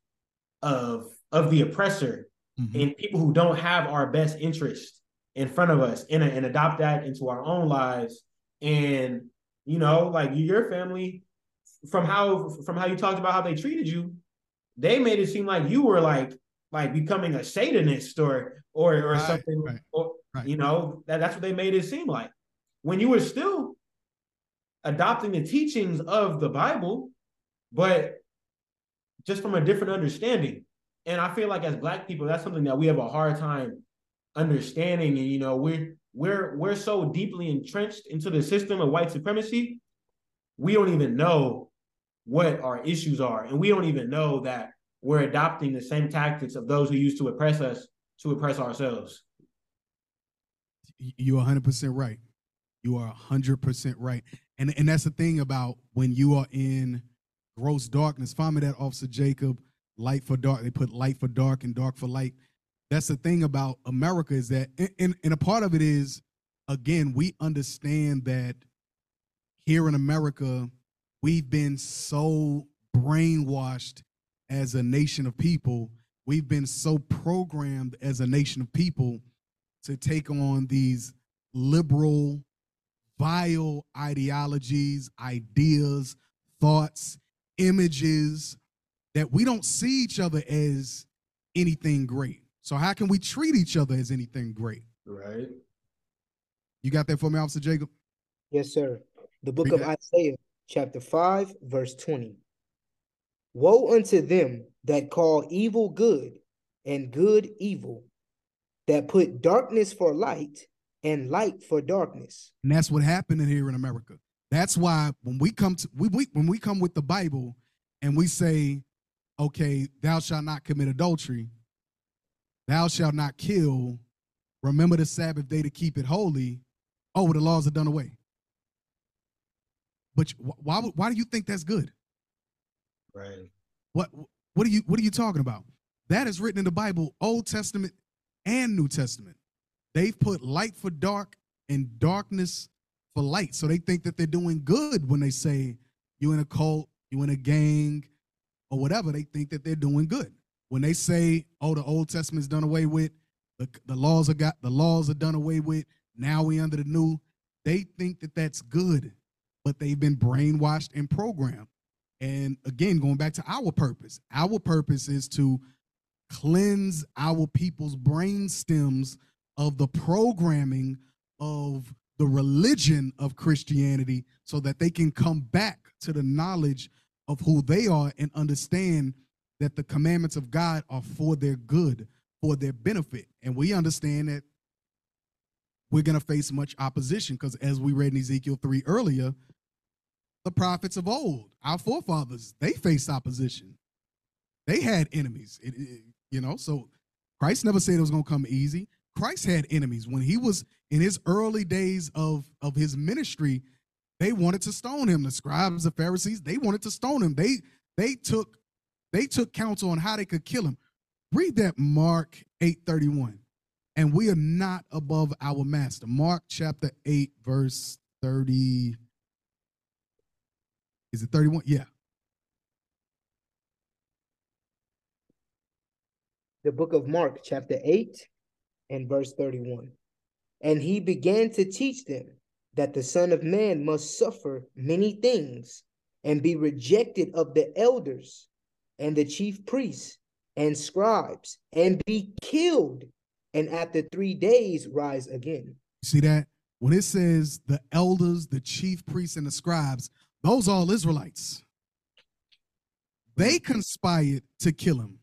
of of the oppressor mm-hmm. and people who don't have our best interest in front of us and, and adopt that into our own lives and you know like your family from how from how you talked about how they treated you they made it seem like you were like like becoming a satanist or or or right, something right, or right. you know that, that's what they made it seem like when you were still adopting the teachings of the Bible, but just from a different understanding. And I feel like as black people, that's something that we have a hard time understanding. And you know, we're we're we're so deeply entrenched into the system of white supremacy, we don't even know what our issues are. And we don't even know that we're adopting the same tactics of those who used to oppress us to oppress ourselves. You're 100% right. You are 100% right. And, and that's the thing about when you are in gross darkness. Find me that, Officer Jacob, light for dark. They put light for dark and dark for light. That's the thing about America is that, and, and a part of it is, again, we understand that here in America, we've been so brainwashed as a nation of people. We've been so programmed as a nation of people to take on these liberal vile ideologies, ideas, thoughts, images that we don't see each other as anything great. So how can we treat each other as anything great? Right. You got that for me, Officer Jacob? Yes, sir. The book Read of that. Isaiah, chapter 5, verse 20. Woe unto them that call evil good and good evil, that put darkness for light and light for darkness. And that's what happened here in America. That's why when we come to we, we when we come with the Bible and we say, okay, thou shalt not commit adultery, thou shalt not kill, remember the Sabbath day to keep it holy. Oh, the laws are done away. But why why do you think that's good? Right. What what are you what are you talking about? That is written in the Bible, Old Testament and New Testament. They've put light for dark and darkness for light. So they think that they're doing good when they say you in a cult, you in a gang, or whatever. They think that they're doing good. When they say, "Oh, the Old Testament's done away with, the, the laws are got the laws are done away with. Now we under the new," they think that that's good, but they've been brainwashed and programmed. And again, going back to our purpose, our purpose is to cleanse our people's brain stems of the programming of the religion of Christianity so that they can come back to the knowledge of who they are and understand that the commandments of God are for their good, for their benefit. And we understand that we're going to face much opposition because, as we read in Ezekiel 3 earlier, the prophets of old, our forefathers, they faced opposition. They had enemies, it, it, you know. So Christ never said it was going to come easy. Christ had enemies when he was in his early days of of his ministry. They wanted to stone him. The scribes, the Pharisees, they wanted to stone him. They they took they took counsel on how they could kill him. Read that Mark 8:31. And we are not above our master. Mark chapter 8, verse 30. Is it 31? Yeah. The book of Mark, chapter 8 and verse 31. And he began to teach them that the Son of Man must suffer many things and be rejected of the elders and the chief priests and scribes and be killed and after three days rise again. See that? When it says the elders, the chief priests, and the scribes, those all Israelites. They conspired to kill him.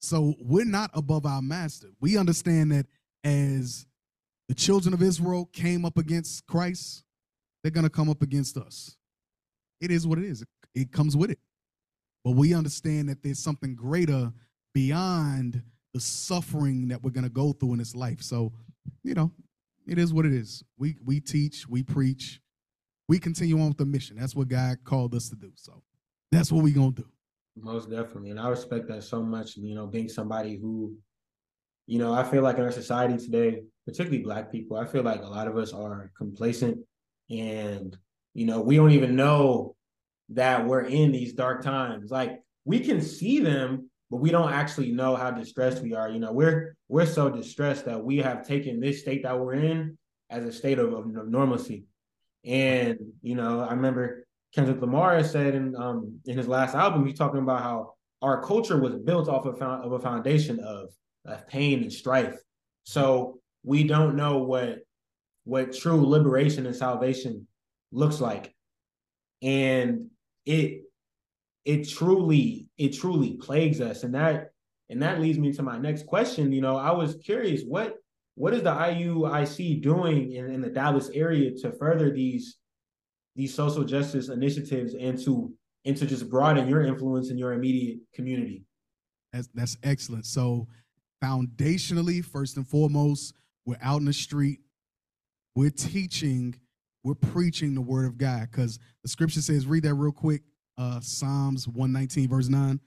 So we're not above our master. We understand that as the children of Israel came up against Christ, they're going to come up against us. It is what it is, it comes with it. But we understand that there's something greater beyond the suffering that we're going to go through in this life. So, you know, it is what it is. We we teach, we preach, we continue on with the mission. That's what God called us to do. So that's what we're gonna do. Most definitely. And I respect that so much, you know, being somebody who, you know, I feel like in our society today, particularly black people, I feel like a lot of us are complacent and, you know, we don't even know that we're in these dark times. Like we can see them, but we don't actually know how distressed we are. You know, we're we're so distressed that we have taken this state that we're in as a state of, of normalcy. And you know, I remember Kendrick Lamar said in um in his last album, he's talking about how our culture was built off of, of a foundation of, of pain and strife. So we don't know what what true liberation and salvation looks like. And it it truly it truly plagues us and that and that leads me to my next question you know i was curious what what is the iuic doing in, in the dallas area to further these these social justice initiatives and to and to just broaden your influence in your immediate community that's that's excellent so foundationally first and foremost we're out in the street we're teaching we're preaching the word of god because the scripture says read that real quick uh, Psalms 119, verse 9,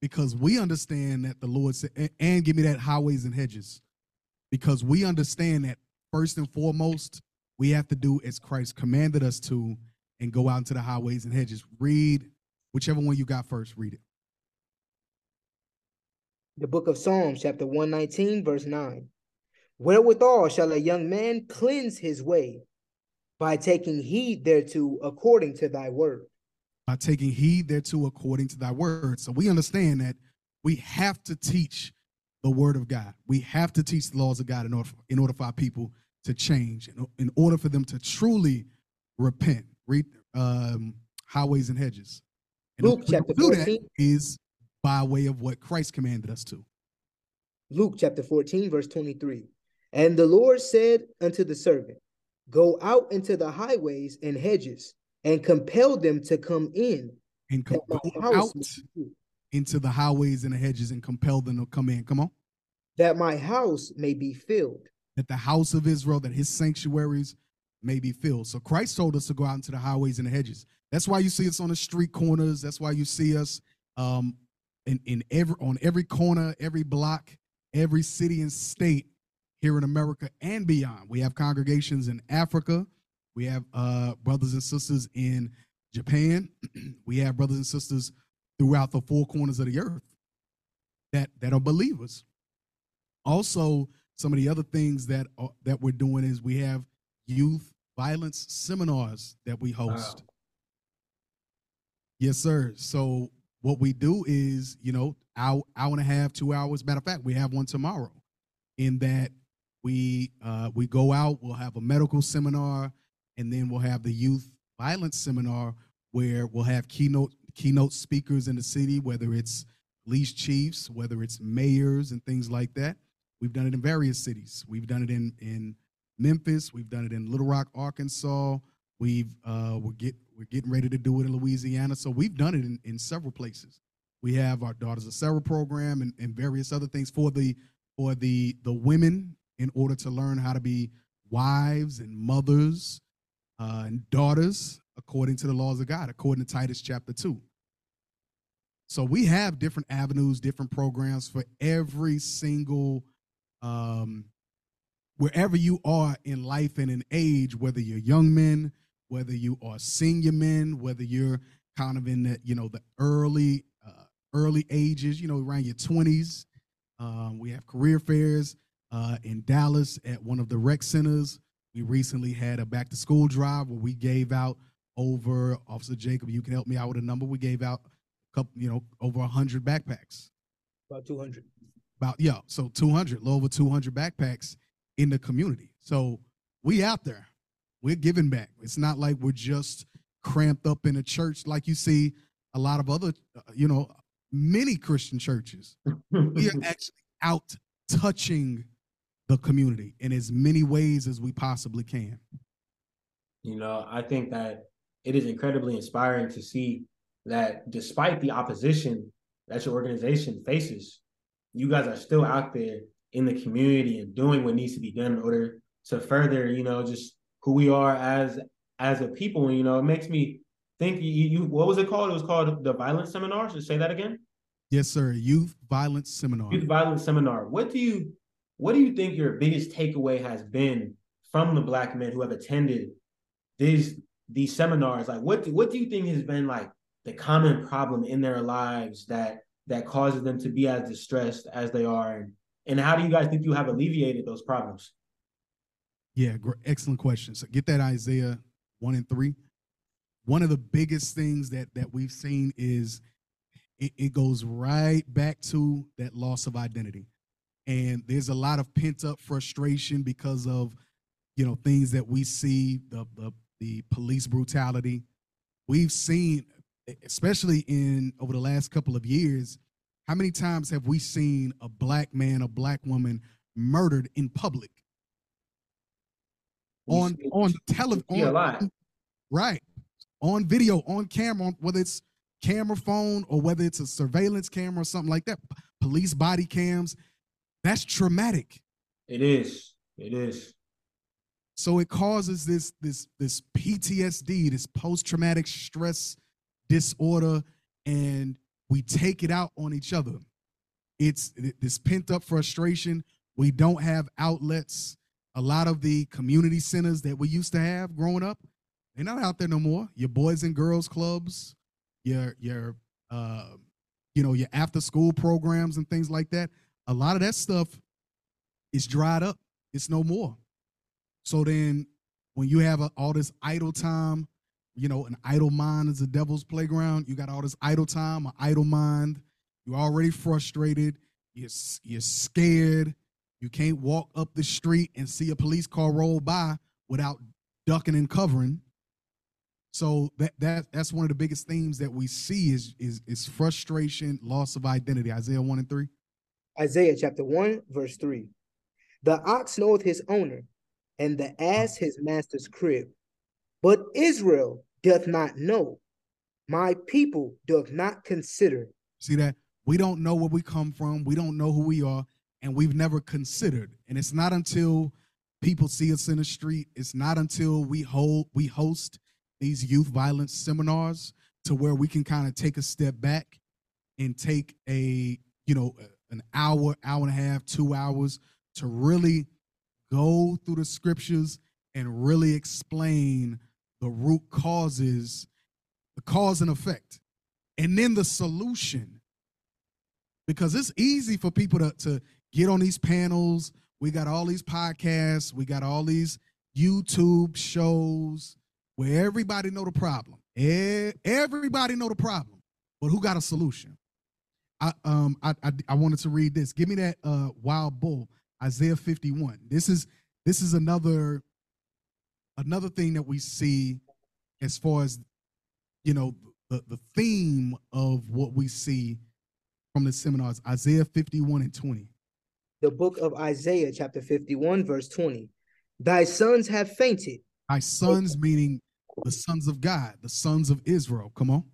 because we understand that the Lord said, and give me that highways and hedges, because we understand that first and foremost, we have to do as Christ commanded us to and go out into the highways and hedges. Read whichever one you got first, read it. The book of Psalms, chapter 119, verse 9. Wherewithal shall a young man cleanse his way? By taking heed thereto according to thy word by taking heed thereto according to thy word. So we understand that we have to teach the word of God. We have to teach the laws of God in order for, in order for our people to change, in, in order for them to truly repent. Read um, highways and hedges. And Luke chapter 14 is by way of what Christ commanded us to. Luke chapter 14, verse 23. And the Lord said unto the servant, Go out into the highways and hedges and compel them to come in and come out into the highways and the hedges and compel them to come in. Come on. That my house may be filled. That the house of Israel, that his sanctuaries may be filled. So Christ told us to go out into the highways and the hedges. That's why you see us on the street corners. That's why you see us um, in, in every on every corner, every block, every city and state here in America and beyond. We have congregations in Africa. We have uh, brothers and sisters in Japan. we have brothers and sisters throughout the four corners of the earth that that are believers. Also, some of the other things that are, that we're doing is we have youth violence seminars that we host. Wow. Yes, sir. So what we do is, you know, hour, hour and a half, two hours. Matter of fact, we have one tomorrow. In that we uh, we go out, we'll have a medical seminar, and then we'll have the youth violence seminar where we'll have keynote keynote speakers in the city, whether it's police chiefs, whether it's mayors and things like that. We've done it in various cities. We've done it in in Memphis. We've done it in Little Rock, Arkansas. We've uh, we're get we're getting ready to do it in Louisiana. So we've done it in, in several places. We have our Daughters of Sarah program and, and various other things for the for the the women in order to learn how to be wives and mothers uh, and daughters according to the laws of God, according to Titus chapter 2. So we have different avenues, different programs for every single, um, wherever you are in life and in age, whether you're young men, whether you are senior men, whether you're kind of in the, you know, the early, uh, early ages, you know, around your 20s. Um, we have career fairs uh, in Dallas at one of the rec centers. We recently had a back to school drive where we gave out over Officer Jacob. You can help me out with a number. We gave out a couple, you know, over hundred backpacks. About two hundred. About yeah, so two hundred, little over two hundred backpacks in the community. So we out there, we're giving back. It's not like we're just cramped up in a church like you see a lot of other, uh, you know, many Christian churches. we are actually out touching the community in as many ways as we possibly can. You know, I think that it is incredibly inspiring to see that despite the opposition that your organization faces, you guys are still out there in the community and doing what needs to be done in order to further, you know, just who we are as as a people. And, you know, it makes me think you, you what was it called? It was called the violence seminar. Should say that again? Yes, sir. Youth violence seminar. Youth violence seminar. What do you what do you think your biggest takeaway has been from the black men who have attended these these seminars? Like, what do, what do you think has been like the common problem in their lives that that causes them to be as distressed as they are, and, and how do you guys think you have alleviated those problems? Yeah, excellent question. So get that Isaiah one and three. One of the biggest things that that we've seen is it, it goes right back to that loss of identity and there's a lot of pent up frustration because of you know things that we see the the, the police brutality we've seen especially in over the last couple of years how many times have we seen a black man a black woman murdered in public on on television right on video on camera whether it's camera phone or whether it's a surveillance camera or something like that police body cams that's traumatic. It is. It is. So it causes this this this PTSD, this post-traumatic stress disorder, and we take it out on each other. It's this pent-up frustration. We don't have outlets. A lot of the community centers that we used to have growing up, they're not out there no more. Your boys and girls clubs, your your uh, you know your after school programs and things like that a lot of that stuff is dried up. It's no more. So then when you have a, all this idle time, you know, an idle mind is a devil's playground. You got all this idle time, an idle mind. You're already frustrated. You're, you're scared. You can't walk up the street and see a police car roll by without ducking and covering. So that that that's one of the biggest themes that we see is is is frustration, loss of identity. Isaiah one and three. Isaiah chapter 1, verse 3. The ox knoweth his owner, and the ass his master's crib. But Israel doth not know. My people doth not consider. See that? We don't know where we come from. We don't know who we are, and we've never considered. And it's not until people see us in the street, it's not until we hold we host these youth violence seminars to where we can kind of take a step back and take a, you know, an hour, hour and a half, two hours to really go through the scriptures and really explain the root causes, the cause and effect, and then the solution. Because it's easy for people to, to get on these panels. We got all these podcasts, we got all these YouTube shows where everybody know the problem. Everybody know the problem, but who got a solution? I um I, I, I wanted to read this. Give me that uh wild bull, Isaiah 51. This is this is another another thing that we see as far as you know the, the theme of what we see from the seminars, Isaiah 51 and 20. The book of Isaiah, chapter 51, verse 20. Thy sons have fainted. Thy sons, meaning the sons of God, the sons of Israel. Come on.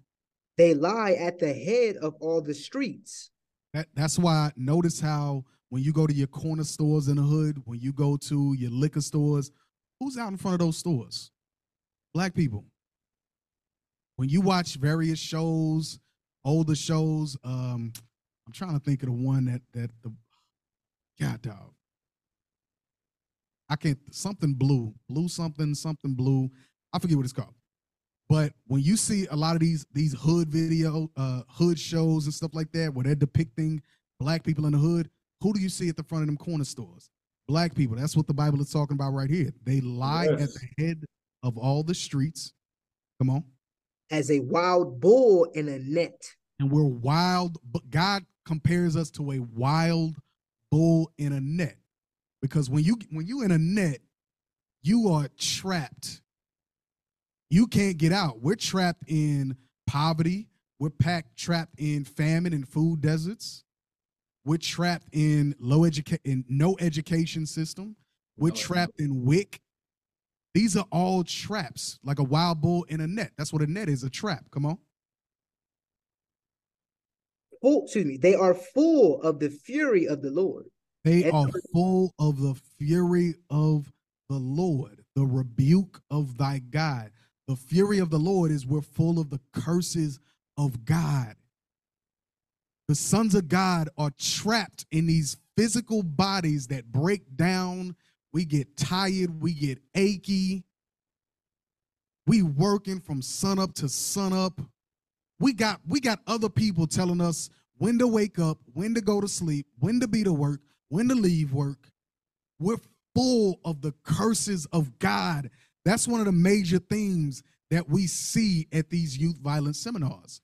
They lie at the head of all the streets. That, that's why notice how when you go to your corner stores in the hood, when you go to your liquor stores, who's out in front of those stores? Black people. When you watch various shows, older shows, um, I'm trying to think of the one that that the God dog. I can't something blue, blue something, something blue. I forget what it's called. But when you see a lot of these these hood video, uh, hood shows and stuff like that, where they're depicting black people in the hood, who do you see at the front of them corner stores? Black people. That's what the Bible is talking about right here. They lie yes. at the head of all the streets. Come on. As a wild bull in a net. And we're wild, but God compares us to a wild bull in a net. Because when you when you in a net, you are trapped you can't get out. We're trapped in poverty. We're packed, trapped in famine and food deserts. We're trapped in low education, in no education system. We're trapped in WIC. These are all traps, like a wild bull in a net. That's what a net is, a trap. Come on. Oh, excuse me. They are full of the fury of the Lord. They and are full of the fury of the Lord, the rebuke of thy God. The fury of the Lord is we're full of the curses of God. The sons of God are trapped in these physical bodies that break down. We get tired, we get achy. We working from sun up to sun up. We got we got other people telling us when to wake up, when to go to sleep, when to be to work, when to leave work. We're full of the curses of God that's one of the major themes that we see at these youth violence seminars.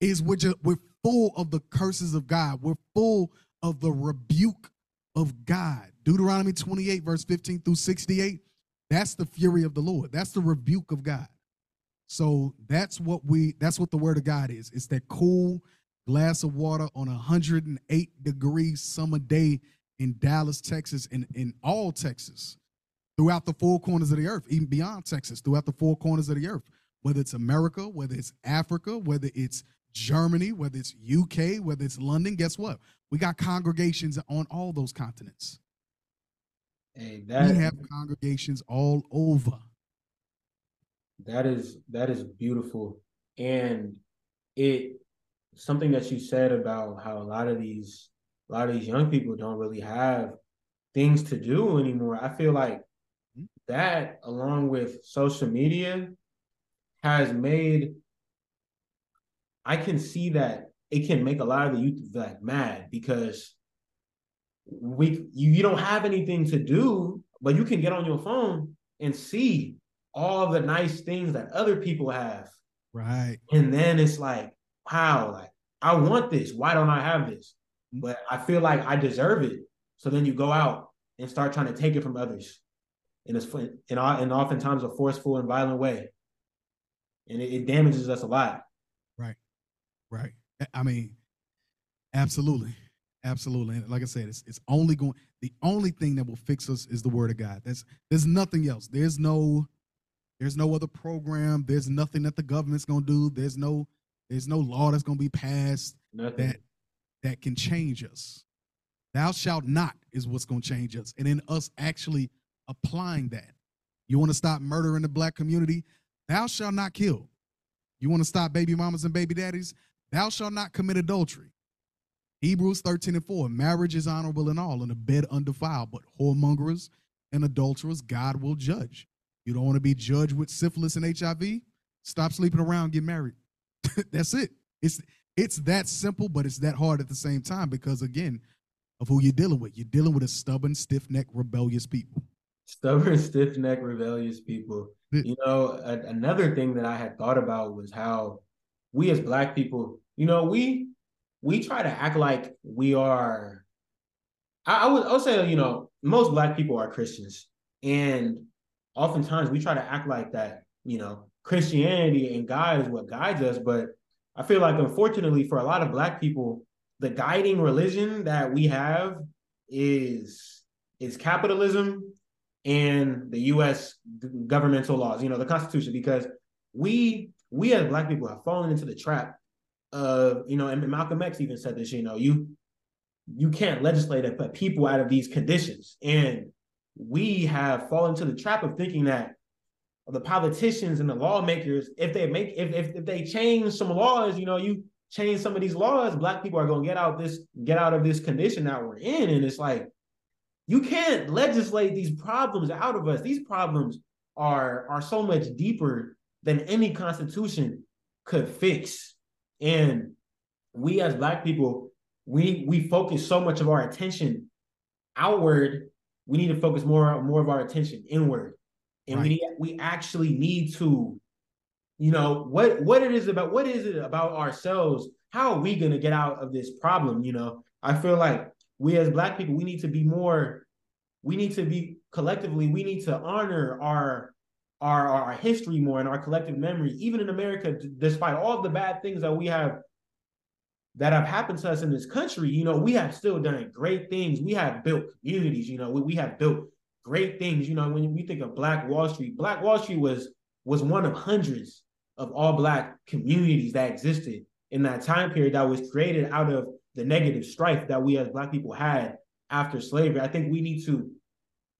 Is we're just, we're full of the curses of God. We're full of the rebuke of God. Deuteronomy 28, verse 15 through 68. That's the fury of the Lord. That's the rebuke of God. So that's what we that's what the word of God is. It's that cool glass of water on a 108 degree summer day in Dallas, Texas, and in all Texas throughout the four corners of the earth, even beyond Texas, throughout the four corners of the earth, whether it's America, whether it's Africa, whether it's Germany, whether it's UK, whether it's London, guess what? We got congregations on all those continents. Hey, that, we have congregations all over. That is that is beautiful. And it something that you said about how a lot of these a lot of these young people don't really have things to do anymore. I feel like hmm? that along with social media has made I can see that it can make a lot of the youth like mad because we you, you don't have anything to do, but you can get on your phone and see all the nice things that other people have. Right. And then it's like, wow, like I want this. Why don't I have this? Mm-hmm. But I feel like I deserve it. So then you go out and start trying to take it from others in a in, all in oftentimes a forceful and violent way, and it, it damages us a lot. Right, right. I mean, absolutely, absolutely. And like I said, it's it's only going. The only thing that will fix us is the word of God. That's there's nothing else. There's no there's no other program. There's nothing that the government's gonna do. There's no there's no law that's gonna be passed nothing. that that can change us. Thou shalt not is what's gonna change us, and in us actually applying that. You want to stop murder in the black community? Thou shalt not kill. You want to stop baby mamas and baby daddies? Thou shalt not commit adultery. Hebrews 13 and 4 marriage is honorable in all, and the bed undefiled, but whoremongers and adulterers God will judge. You don't want to be judged with syphilis and HIV? Stop sleeping around, get married. That's it. It's it's that simple, but it's that hard at the same time because again, of who you're dealing with. You're dealing with a stubborn, stiff-necked, rebellious people. Stubborn, stiff necked, rebellious people. You know, a, another thing that I had thought about was how we as black people, you know, we we try to act like we are. I, I would I would say, you know, most black people are Christians, and oftentimes we try to act like that. You know, Christianity and God is what guides us, but I feel like unfortunately for a lot of black people, the guiding religion that we have is is capitalism and the US governmental laws, you know, the constitution because we we as black people have fallen into the trap of, you know, and Malcolm X even said this, you know, you you can't legislate put people out of these conditions. And we have fallen into the trap of thinking that the politicians and the lawmakers, if they make if, if if they change some laws, you know, you change some of these laws, black people are gonna get out this get out of this condition that we're in. And it's like you can't legislate these problems out of us. These problems are are so much deeper than any constitution could fix. And we as black people, we we focus so much of our attention outward. We need to focus more more of our attention inward. And right. we we actually need to you know what what it is about what is it about ourselves? How are we going to get out of this problem you know? I feel like we as black people we need to be more we need to be collectively we need to honor our our our history more and our collective memory even in america despite all the bad things that we have that have happened to us in this country you know we have still done great things we have built communities you know we, we have built great things. You know, when we think of Black Wall Street, Black Wall Street was was one of hundreds of all Black communities that existed in that time period that was created out of the negative strife that we as Black people had after slavery. I think we need to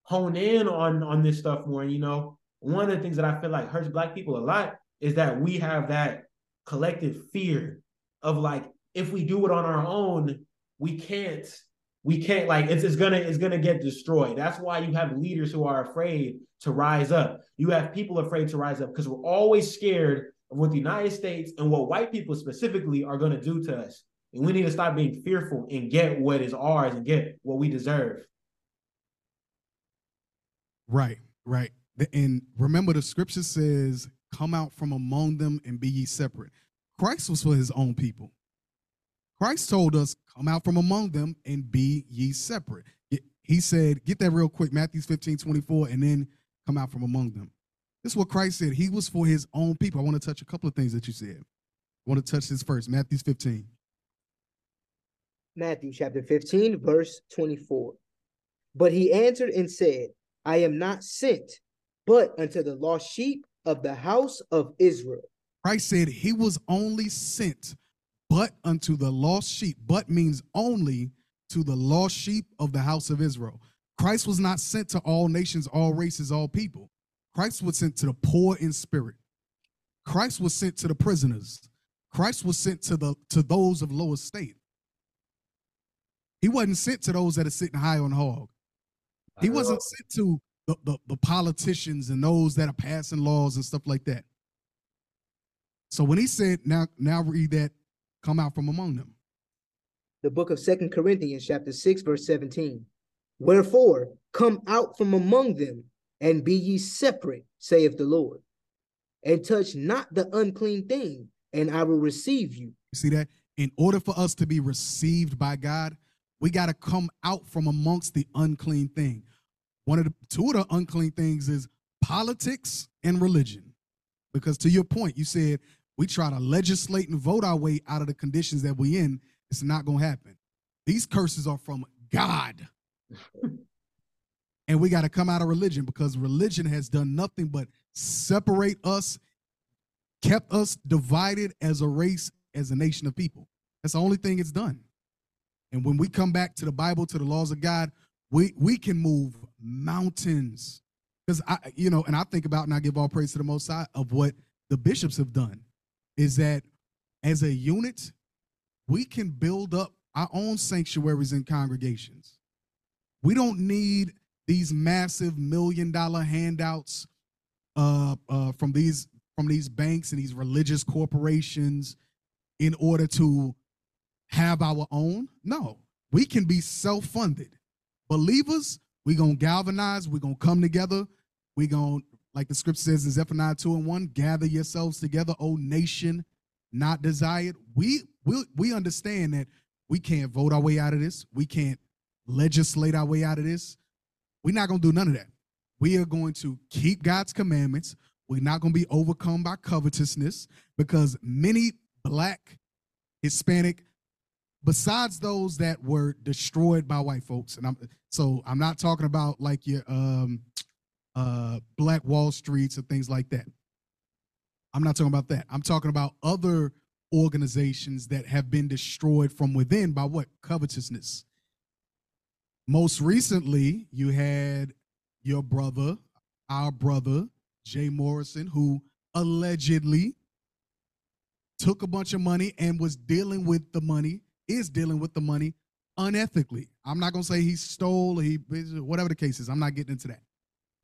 hone in on on this stuff more. You know, one of the things that I feel like hurts Black people a lot is that we have that collective fear of like if we do it on our own, we can't we can't like it's, it's gonna it's gonna get destroyed. That's why you have leaders who are afraid to rise up. You have people afraid to rise up because we're always scared of what the united states and what white people specifically are to do to us. And we need to stop being fearful and get what is ours and get what we deserve. Right right. And remember the scripture says come out from among them and be ye separate. Christ was for his own people Christ told us, Come out from among them and be ye separate. He said, Get that real quick, Matthew 15, 24, and then come out from among them. This is what Christ said. He was for his own people. I want to touch a couple of things that you said. I want to touch this first. Matthew 15. Matthew chapter 15, verse 24. But he answered and said, I am not sent, but unto the lost sheep of the house of Israel. Christ said he was only sent but unto the lost sheep. But means only to the lost sheep of the house of Israel. Christ was not sent to all nations, all races, all people. Christ was sent to the poor in spirit. Christ was sent to the prisoners. Christ was sent to the to those of low estate. He wasn't sent to those that are sitting high on hog. He wasn't sent to the, the, the politicians and those that are passing laws and stuff like that. So when he said, now, now read that come out from among them. The book of Second Corinthians, chapter 6, verse 17. Wherefore, come out from among them, and be ye separate, saith the Lord, and touch not the unclean thing, and I will receive you. See that? In order for us to be received by God, we got to come out from amongst the unclean thing. One of the two of the unclean things is politics and religion. Because to your point, you said we try to legislate and vote our way out of the conditions that we in, it's not going to happen. These curses are from God. and we got to come out of religion because religion has done nothing but separate us, kept us divided as a race, as a nation of people. That's the only thing it's done. And when we come back to the Bible, to the laws of God, we we can move mountains. Because I, you know, and I think about and I give all praise to the Most High of what the bishops have done is that as a unit, we can build up our own sanctuaries and congregations. We don't need these massive million dollar handouts uh, uh, from these from these banks and these religious corporations in order to have our own. No, we can be self funded. Believers, we're going to galvanize, we're going to come together, we're going to like the scripture says in Zephaniah 2 and 1, gather yourselves together, O nation not desired. We we we understand that we can't vote our way out of this. We can't legislate our way out of this. We're not gonna do none of that. We are going to keep God's commandments. We're not gonna be overcome by covetousness because many black, Hispanic, besides those that were destroyed by white folks. And I'm so I'm not talking about like your um uh black Wall Streets and things like that. I'm not talking about that. I'm talking about other organizations that have been destroyed from within by what? Covetousness. Most recently, you had your brother, our brother, Jay Morrison, who allegedly took a bunch of money and was dealing with the money, is dealing with the money unethically. I'm not gonna say he stole, he whatever the case is. I'm not getting into that.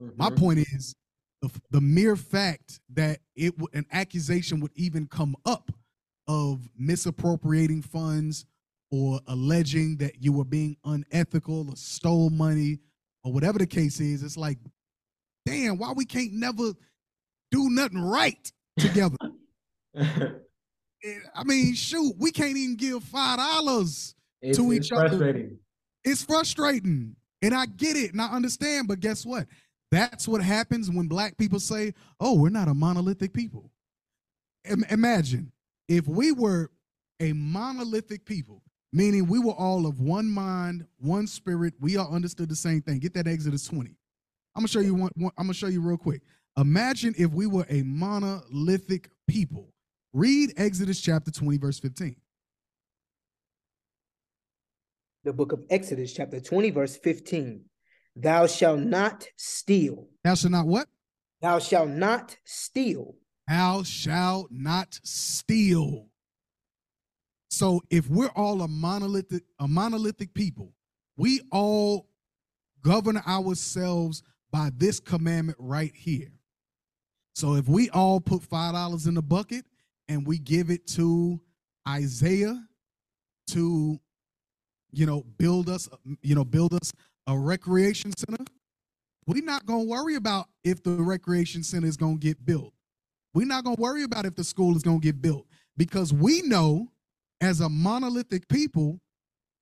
Mm-hmm. My point is the, the mere fact that it an accusation would even come up of misappropriating funds or alleging that you were being unethical or stole money or whatever the case is, it's like, damn, why we can't never do nothing right together? I mean, shoot, we can't even give five dollars to each other. It's frustrating. And I get it and I understand, but guess what? That's what happens when black people say, oh, we're not a monolithic people. Imagine if we were a monolithic people, meaning we were all of one mind, one spirit, we all understood the same thing. Get that Exodus 20. I'm gonna show you one, one I'm gonna show you real quick. Imagine if we were a monolithic people. Read Exodus chapter 20, verse 15. The book of Exodus, chapter 20, verse 15. Thou shalt not steal. Thou shalt not what? Thou shalt not steal. Thou shalt not steal. So if we're all a monolithic, a monolithic people, we all govern ourselves by this commandment right here. So if we all put five dollars in the bucket and we give it to Isaiah to, you know, build us, you know, build us a recreation center, we're not gonna worry about if the recreation center is gonna get built. We're not gonna worry about if the school is gonna get built because we know as a monolithic people,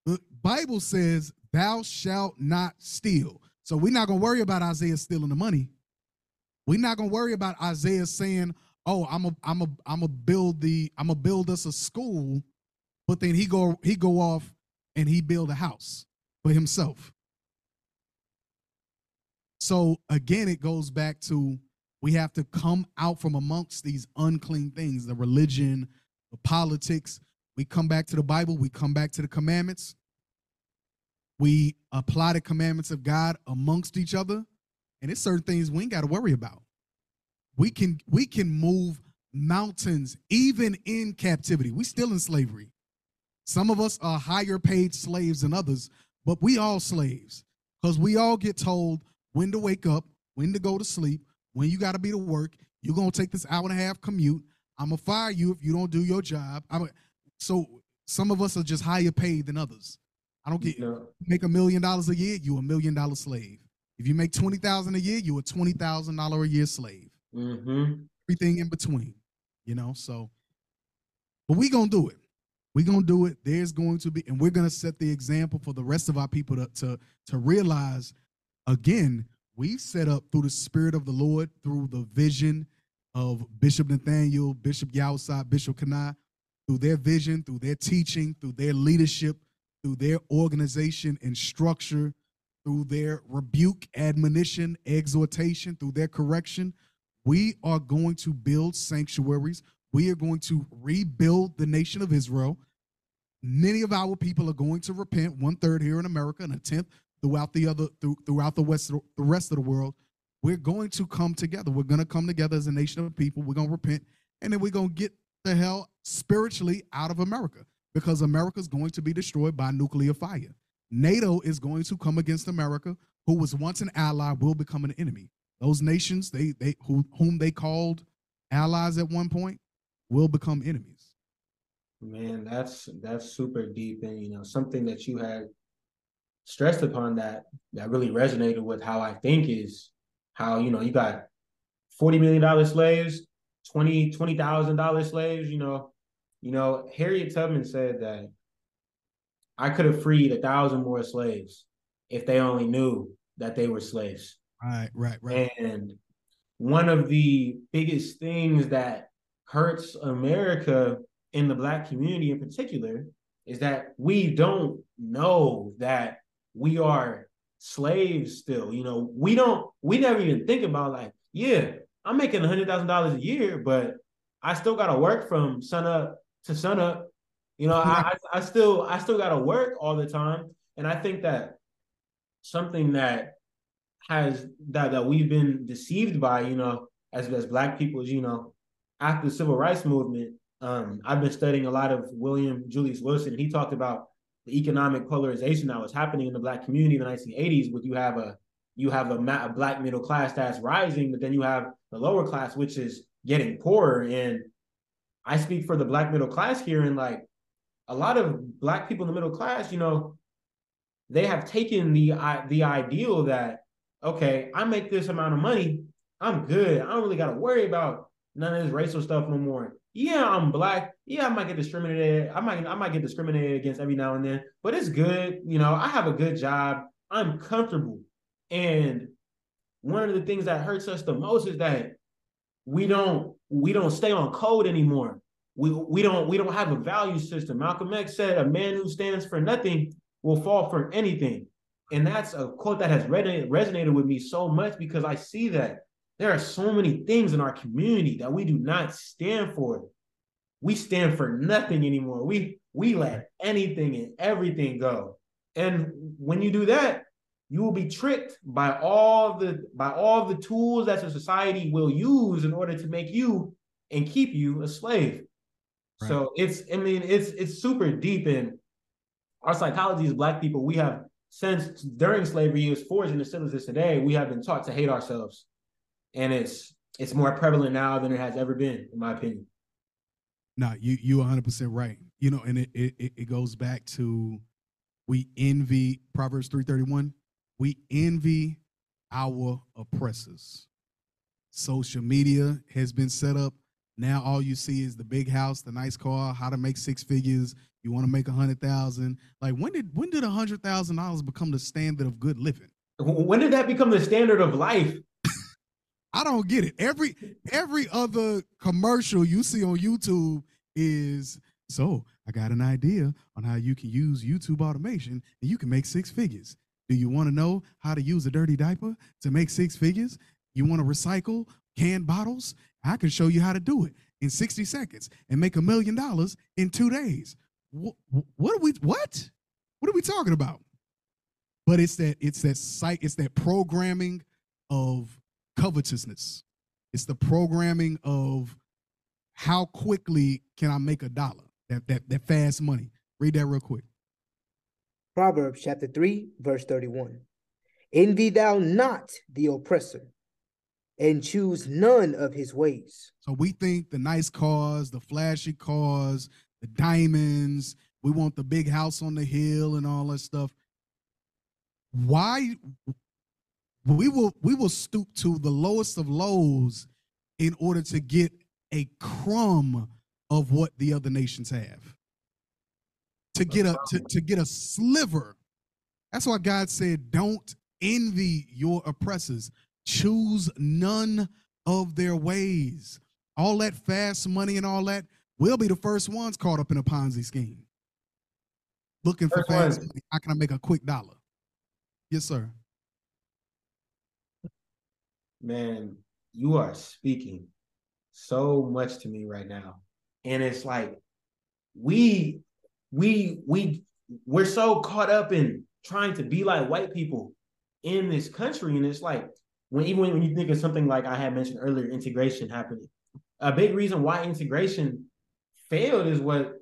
the Bible says, Thou shalt not steal. So we're not going to worry about Isaiah stealing the money. We're not going to worry about Isaiah saying, "Oh, I'm a I'm a I'm a build the I'm a build us a school," but then he go he go off and he build a house for himself. So again, it goes back to we have to come out from amongst these unclean things, the religion, the politics, we come back to the Bible, we come back to the commandments, we apply the commandments of God amongst each other, and it's certain things we ain't got to worry about. We can we can move mountains even in captivity. We still in slavery. Some of us are higher paid slaves than others, but we all slaves because we all get told when to wake up, when to go to sleep, when you got to be to work. You're gonna take this hour and a half commute. I'm gonna fire you if you don't do your job. I'm so some of us are just higher paid than others. I don't get no. make a million dollars a year, you a million dollar slave. If you make twenty thousand a year, you a twenty thousand dollar a year slave. Mm-hmm. Everything in between, you know. So, but we gonna do it. We gonna do it. There's going to be, and we're gonna set the example for the rest of our people to to to realize. Again, we've set up through the Spirit of the Lord, through the vision of Bishop Nathaniel, Bishop Yawsat, Bishop Kanai through their vision, through their teaching, through their leadership, through their organization and structure, through their rebuke, admonition, exhortation, through their correction, we are going to build sanctuaries. We are going to rebuild the nation of Israel. Many of our people are going to repent, one third here in America and a tenth throughout the other through, throughout the west the rest of the world. We're going to come together. We're going to come together as a nation of people. We're going to repent, and then we're going to get the hell spiritually out of America because America is going to be destroyed by nuclear fire. NATO is going to come against America, who was once an ally, will become an enemy. Those nations, they they who, whom they called allies at one point, will become enemies. Man, that's that's super deep, and you know something that you had stressed upon that that really resonated with how I think is how you know you got forty million dollar slaves, twenty twenty thousand dollar slaves, you know, you know, Harriet Tubman said that I could have freed a thousand more slaves if they only knew that they were slaves. Right, right, right. And one of the biggest things that hurts America in the black community in particular is that we don't know that we are slaves still. You know, we don't we never even think about like, yeah, I'm making hundred thousand dollars a year, but I still gotta work from sun up to sun up. You know, I, I still I still gotta work all the time. And I think that something that has that that we've been deceived by, you know, as as black people, you know, after the civil rights movement, um, I've been studying a lot of William Julius Wilson, and he talked about the economic polarization that was happening in the black community in the 1980s, where you have a you have a, a black middle class that's rising, but then you have the lower class, which is getting poorer. And I speak for the black middle class here, and like a lot of black people in the middle class, you know, they have taken the the ideal that okay, I make this amount of money, I'm good. I don't really got to worry about none of this racial stuff no more. Yeah, I'm black. Yeah, I might get discriminated. I might I might get discriminated against every now and then, but it's good. You know, I have a good job. I'm comfortable. And one of the things that hurts us the most is that we don't we don't stay on code anymore. We we don't we don't have a value system. Malcolm X said, "A man who stands for nothing will fall for anything." And that's a quote that has resonated, resonated with me so much because I see that there are so many things in our community that we do not stand for. We stand for nothing anymore. We we let anything and everything go. And when you do that, you will be tricked by all the by all the tools that the society will use in order to make you and keep you a slave. Right. So it's I mean it's it's super deep in our psychology as black people. We have since during slavery it was forged and it still exists today. We have been taught to hate ourselves and it's it's more prevalent now than it has ever been, in my opinion. No, you you 100 percent right. You know, and it, it it goes back to we envy Proverbs 331. We envy our oppressors. Social media has been set up. Now all you see is the big house, the nice car, how to make six figures. You want to make a hundred thousand. Like when did when did a hundred thousand dollars become the standard of good living? When did that become the standard of life? I don't get it. Every every other commercial you see on YouTube is so I got an idea on how you can use YouTube automation and you can make six figures. Do you want to know how to use a dirty diaper to make six figures? You want to recycle canned bottles? I can show you how to do it in 60 seconds and make a million dollars in two days. What, what are we what? What are we talking about? But it's that it's that site, it's that programming of covetousness. It's the programming of how quickly can I make a dollar? That that that fast money. Read that real quick. Proverbs chapter 3, verse 31. Envy thou not the oppressor, and choose none of his ways. So we think the nice cars, the flashy cars, the diamonds, we want the big house on the hill and all that stuff. Why we will we will stoop to the lowest of lows in order to get a crumb of what the other nations have. To get a to, to get a sliver. That's why god said don't envy your oppressors. Choose none of their ways. All that fast money and all that we'll be the first ones caught up in a ponzi scheme. Looking for fast money. How can i make a quick dollar? Yes sir man, you are speaking so much to me right now. And it's like we we we we're so caught up in trying to be like white people in this country. And it's like when even when you think of something like I had mentioned earlier, integration happening. A big reason why integration failed is what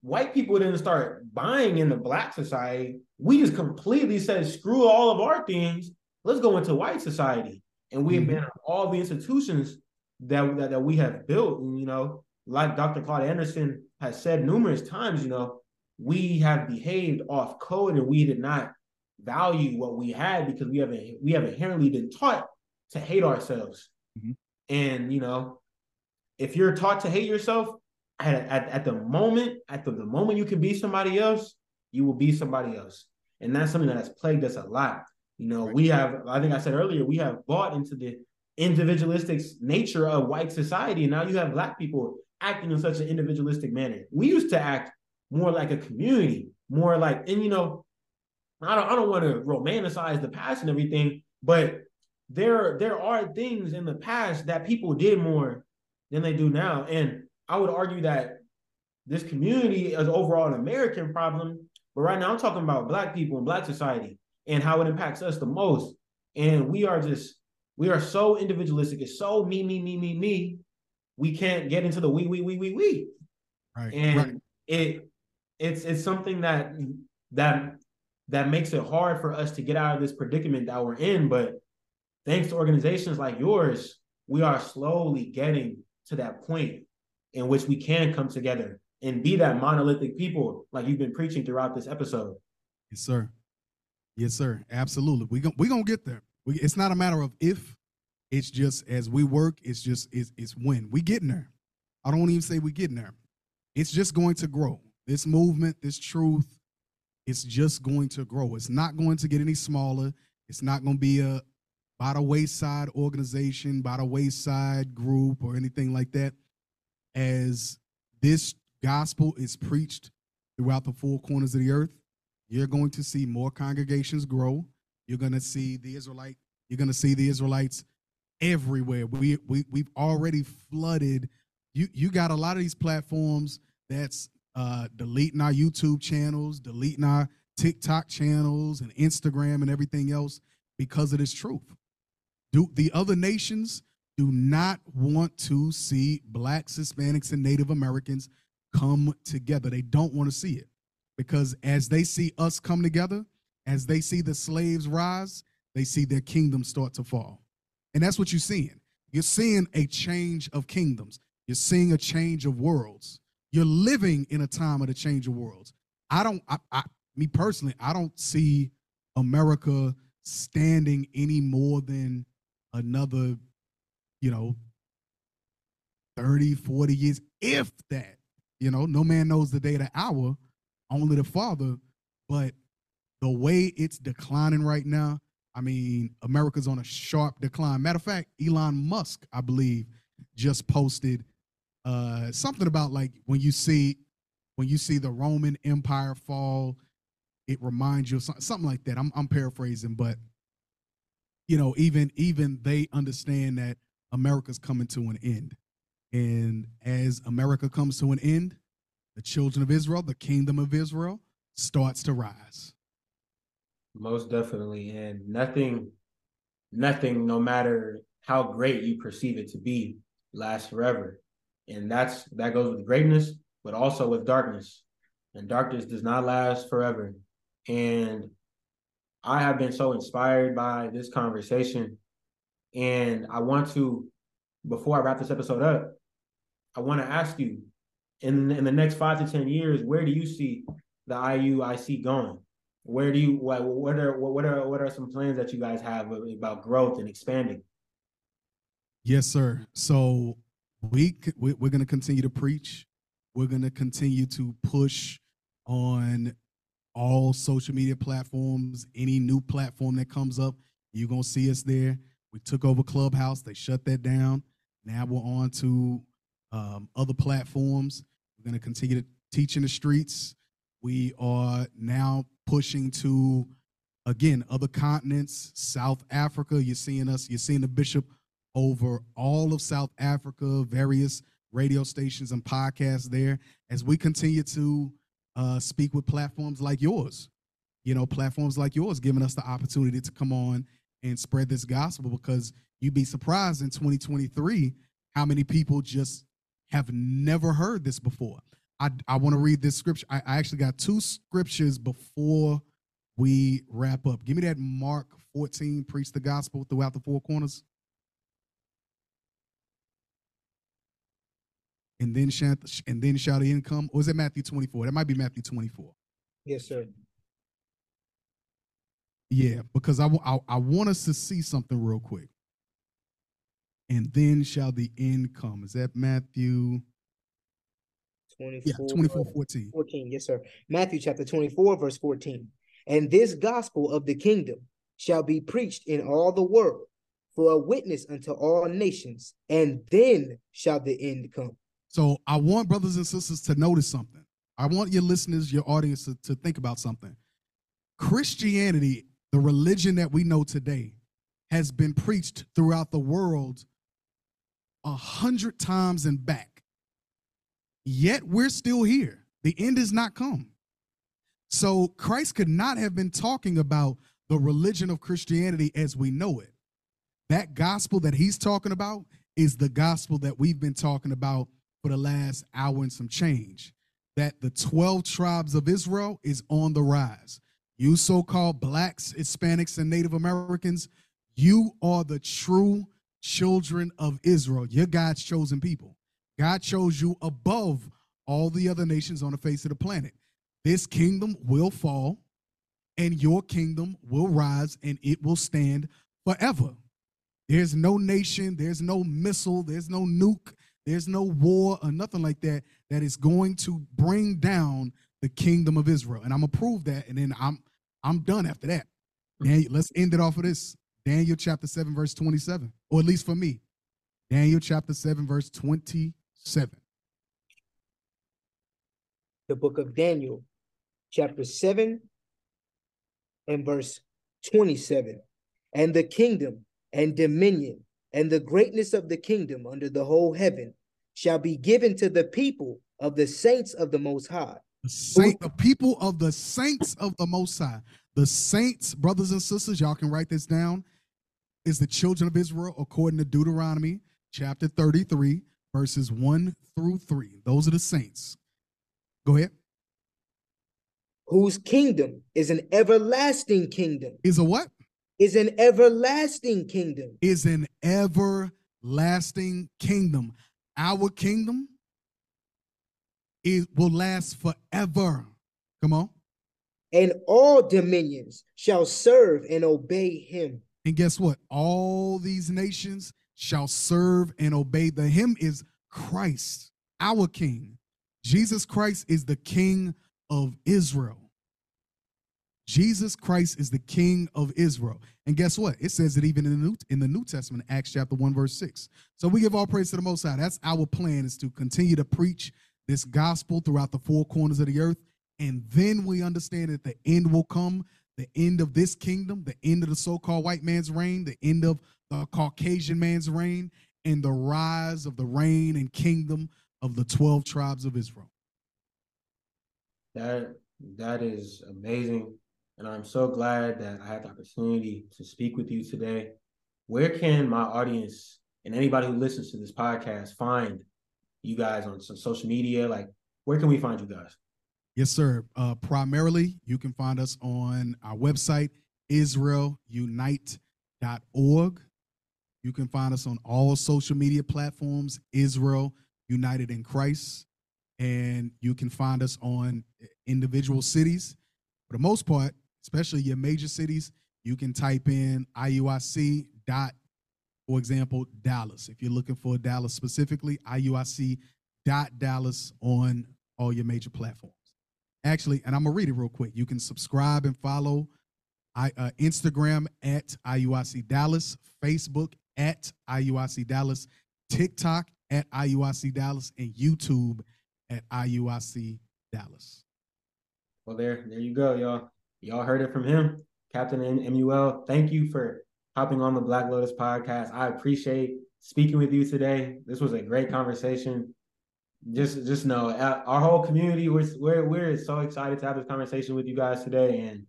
white people didn't start buying in the black society. We just completely said, screw all of our things. Let's go into white society and we have mm-hmm. been all the institutions that, that, that we have built. And, you know, like Dr. Claude Anderson has said numerous times, you know, we have behaved off code and we did not value what we had because we haven't we have inherently been taught to hate ourselves. Mm-hmm. And you know, if you're taught to hate yourself at, at, at the moment, at the, the moment you can be somebody else, you will be somebody else. And that's something that has plagued us a lot. You know, we have, I think I said earlier, we have bought into the individualistic nature of white society. And now you have black people acting in such an individualistic manner. We used to act more like a community, more like, and you know, I don't I don't want to romanticize the past and everything, but there there are things in the past that people did more than they do now. And I would argue that this community is overall an American problem. But right now I'm talking about black people and black society and how it impacts us the most. And we are just we are so individualistic. It's so me, me, me, me, me. We can't get into the we, we, we, we, we. Right. And right. it it's it's something that that that makes it hard for us to get out of this predicament that we're in. But thanks to organizations like yours, we are slowly getting to that point in which we can come together and be that monolithic people like you've been preaching throughout this episode. Yes, sir. Yes, sir. Absolutely. We going we gonna get there. We, it's not a matter of if. It's just as we work. It's just it's it's when we getting there. I don't even say we getting there. It's just going to grow. This movement, this truth, it's just going to grow. It's not going to get any smaller. It's not going to be a by the wayside organization, by the wayside group, or anything like that. As this gospel is preached throughout the four corners of the earth, you're going to see more congregations grow. You're going to see the Israelite, you're going to see the Israelites everywhere. We we we've already flooded. You you got a lot of these platforms that's uh deleting our YouTube channels, deleting our TikTok channels and Instagram and everything else because of this truth. Do the other nations do not want to see blacks, Hispanics, and Native Americans come together. They don't want to see it because as they see us come together, as they see the slaves rise, they see their kingdom start to fall. And that's what you're seeing. You're seeing a change of kingdoms. You're seeing a change of worlds. You're living in a time of the change of worlds. I don't, I, I, me personally, I don't see America standing any more than another, you know, 30, 40 years, if that. You know, no man knows the day, the hour, only the Father. But the way it's declining right now, I mean, America's on a sharp decline. Matter of fact, Elon Musk, I believe, just posted uh, something about like when you see when you see the Roman Empire fall, it reminds you of something, something like that. I'm I'm paraphrasing, but you know, even even they understand that America's coming to an end. And as America comes to an end, the children of Israel, the kingdom of Israel, starts to rise. Most definitely. And nothing, nothing, no matter how great you perceive it to be, lasts forever. And that's that goes with greatness, but also with darkness. And darkness does not last forever. And I have been so inspired by this conversation. And I want to, before I wrap this episode up, I want to ask you in in the next five to ten years, where do you see the IUIC going? Where do you what what are what are what are some plans that you guys have about growth and expanding? Yes, sir. So we we're going to continue to preach. We're going to continue to push on all social media platforms. Any new platform that comes up, you're going to see us there. We took over Clubhouse. They shut that down. Now we're on to um, other platforms. We're going to continue to teach in the streets. We are now pushing to, again, other continents, South Africa. You're seeing us, you're seeing the bishop over all of South Africa, various radio stations and podcasts there as we continue to uh, speak with platforms like yours. You know, platforms like yours giving us the opportunity to come on and spread this gospel because you'd be surprised in 2023 how many people just have never heard this before. I, I want to read this scripture. I, I actually got two scriptures before we wrap up. Give me that Mark 14, preach the gospel throughout the four corners. And then shout, and then shout the income. Or is it Matthew 24? That might be Matthew 24. Yes, sir. Yeah, because I, I, I want us to see something real quick and then shall the end come. Is that Matthew? 24, yeah, 24, 14. 14. Yes, sir. Matthew chapter 24, verse 14. And this gospel of the kingdom shall be preached in all the world for a witness unto all nations, and then shall the end come. So I want brothers and sisters to notice something. I want your listeners, your audience to, to think about something. Christianity, the religion that we know today, has been preached throughout the world a hundred times and back. Yet we're still here. The end has not come. So Christ could not have been talking about the religion of Christianity as we know it. That gospel that he's talking about is the gospel that we've been talking about for the last hour and some change. That the 12 tribes of Israel is on the rise. You so called blacks, Hispanics, and Native Americans, you are the true children of Israel. You're God's chosen people. God chose you above all the other nations on the face of the planet. This kingdom will fall, and your kingdom will rise, and it will stand forever. There's no nation, there's no missile, there's no nuke, there's no war or nothing like that that is going to bring down the kingdom of Israel. And I'm gonna prove that, and then I'm I'm done after that. Hmm. Now let's end it off of this. Daniel chapter 7, verse 27, or at least for me. Daniel chapter 7, verse 27. The book of Daniel, chapter 7, and verse 27. And the kingdom and dominion and the greatness of the kingdom under the whole heaven shall be given to the people of the saints of the Most High. The, saint, the people of the saints of the Most High. The saints, brothers and sisters, y'all can write this down, is the children of Israel according to Deuteronomy chapter 33, verses 1 through 3. Those are the saints. Go ahead. Whose kingdom is an everlasting kingdom. Is a what? Is an everlasting kingdom. Is an everlasting kingdom. Our kingdom it will last forever. Come on and all dominions shall serve and obey him. And guess what? All these nations shall serve and obey. The him is Christ, our king. Jesus Christ is the king of Israel. Jesus Christ is the king of Israel. And guess what? It says it even in the New, in the New Testament, Acts chapter 1, verse 6. So we give all praise to the Most High. That's our plan is to continue to preach this gospel throughout the four corners of the earth and then we understand that the end will come the end of this kingdom, the end of the so called white man's reign, the end of the Caucasian man's reign, and the rise of the reign and kingdom of the 12 tribes of Israel. That that is amazing. And I'm so glad that I had the opportunity to speak with you today. Where can my audience and anybody who listens to this podcast find you guys on some social media? Like, where can we find you guys? Yes, sir. Uh, primarily, you can find us on our website, israelunite.org. You can find us on all social media platforms, Israel United in Christ. And you can find us on individual cities. For the most part, especially your major cities, you can type in IUIC dot, for example, Dallas. If you're looking for Dallas specifically, IUIC dot Dallas on all your major platforms. Actually, and I'm gonna read it real quick. You can subscribe and follow I, uh, Instagram at IUIC Dallas, Facebook at IUIC Dallas, TikTok at IUIC Dallas, and YouTube at IUIC Dallas. Well, there, there you go, y'all. Y'all heard it from him, Captain Lemuel. Thank you for hopping on the Black Lotus podcast. I appreciate speaking with you today. This was a great conversation just just know uh, our whole community we're, we're we're so excited to have this conversation with you guys today and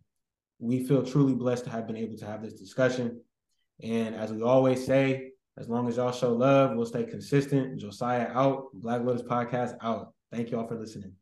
we feel truly blessed to have been able to have this discussion. And as we always say as long as y'all show love we'll stay consistent. Josiah out. Black lotus podcast out. Thank you all for listening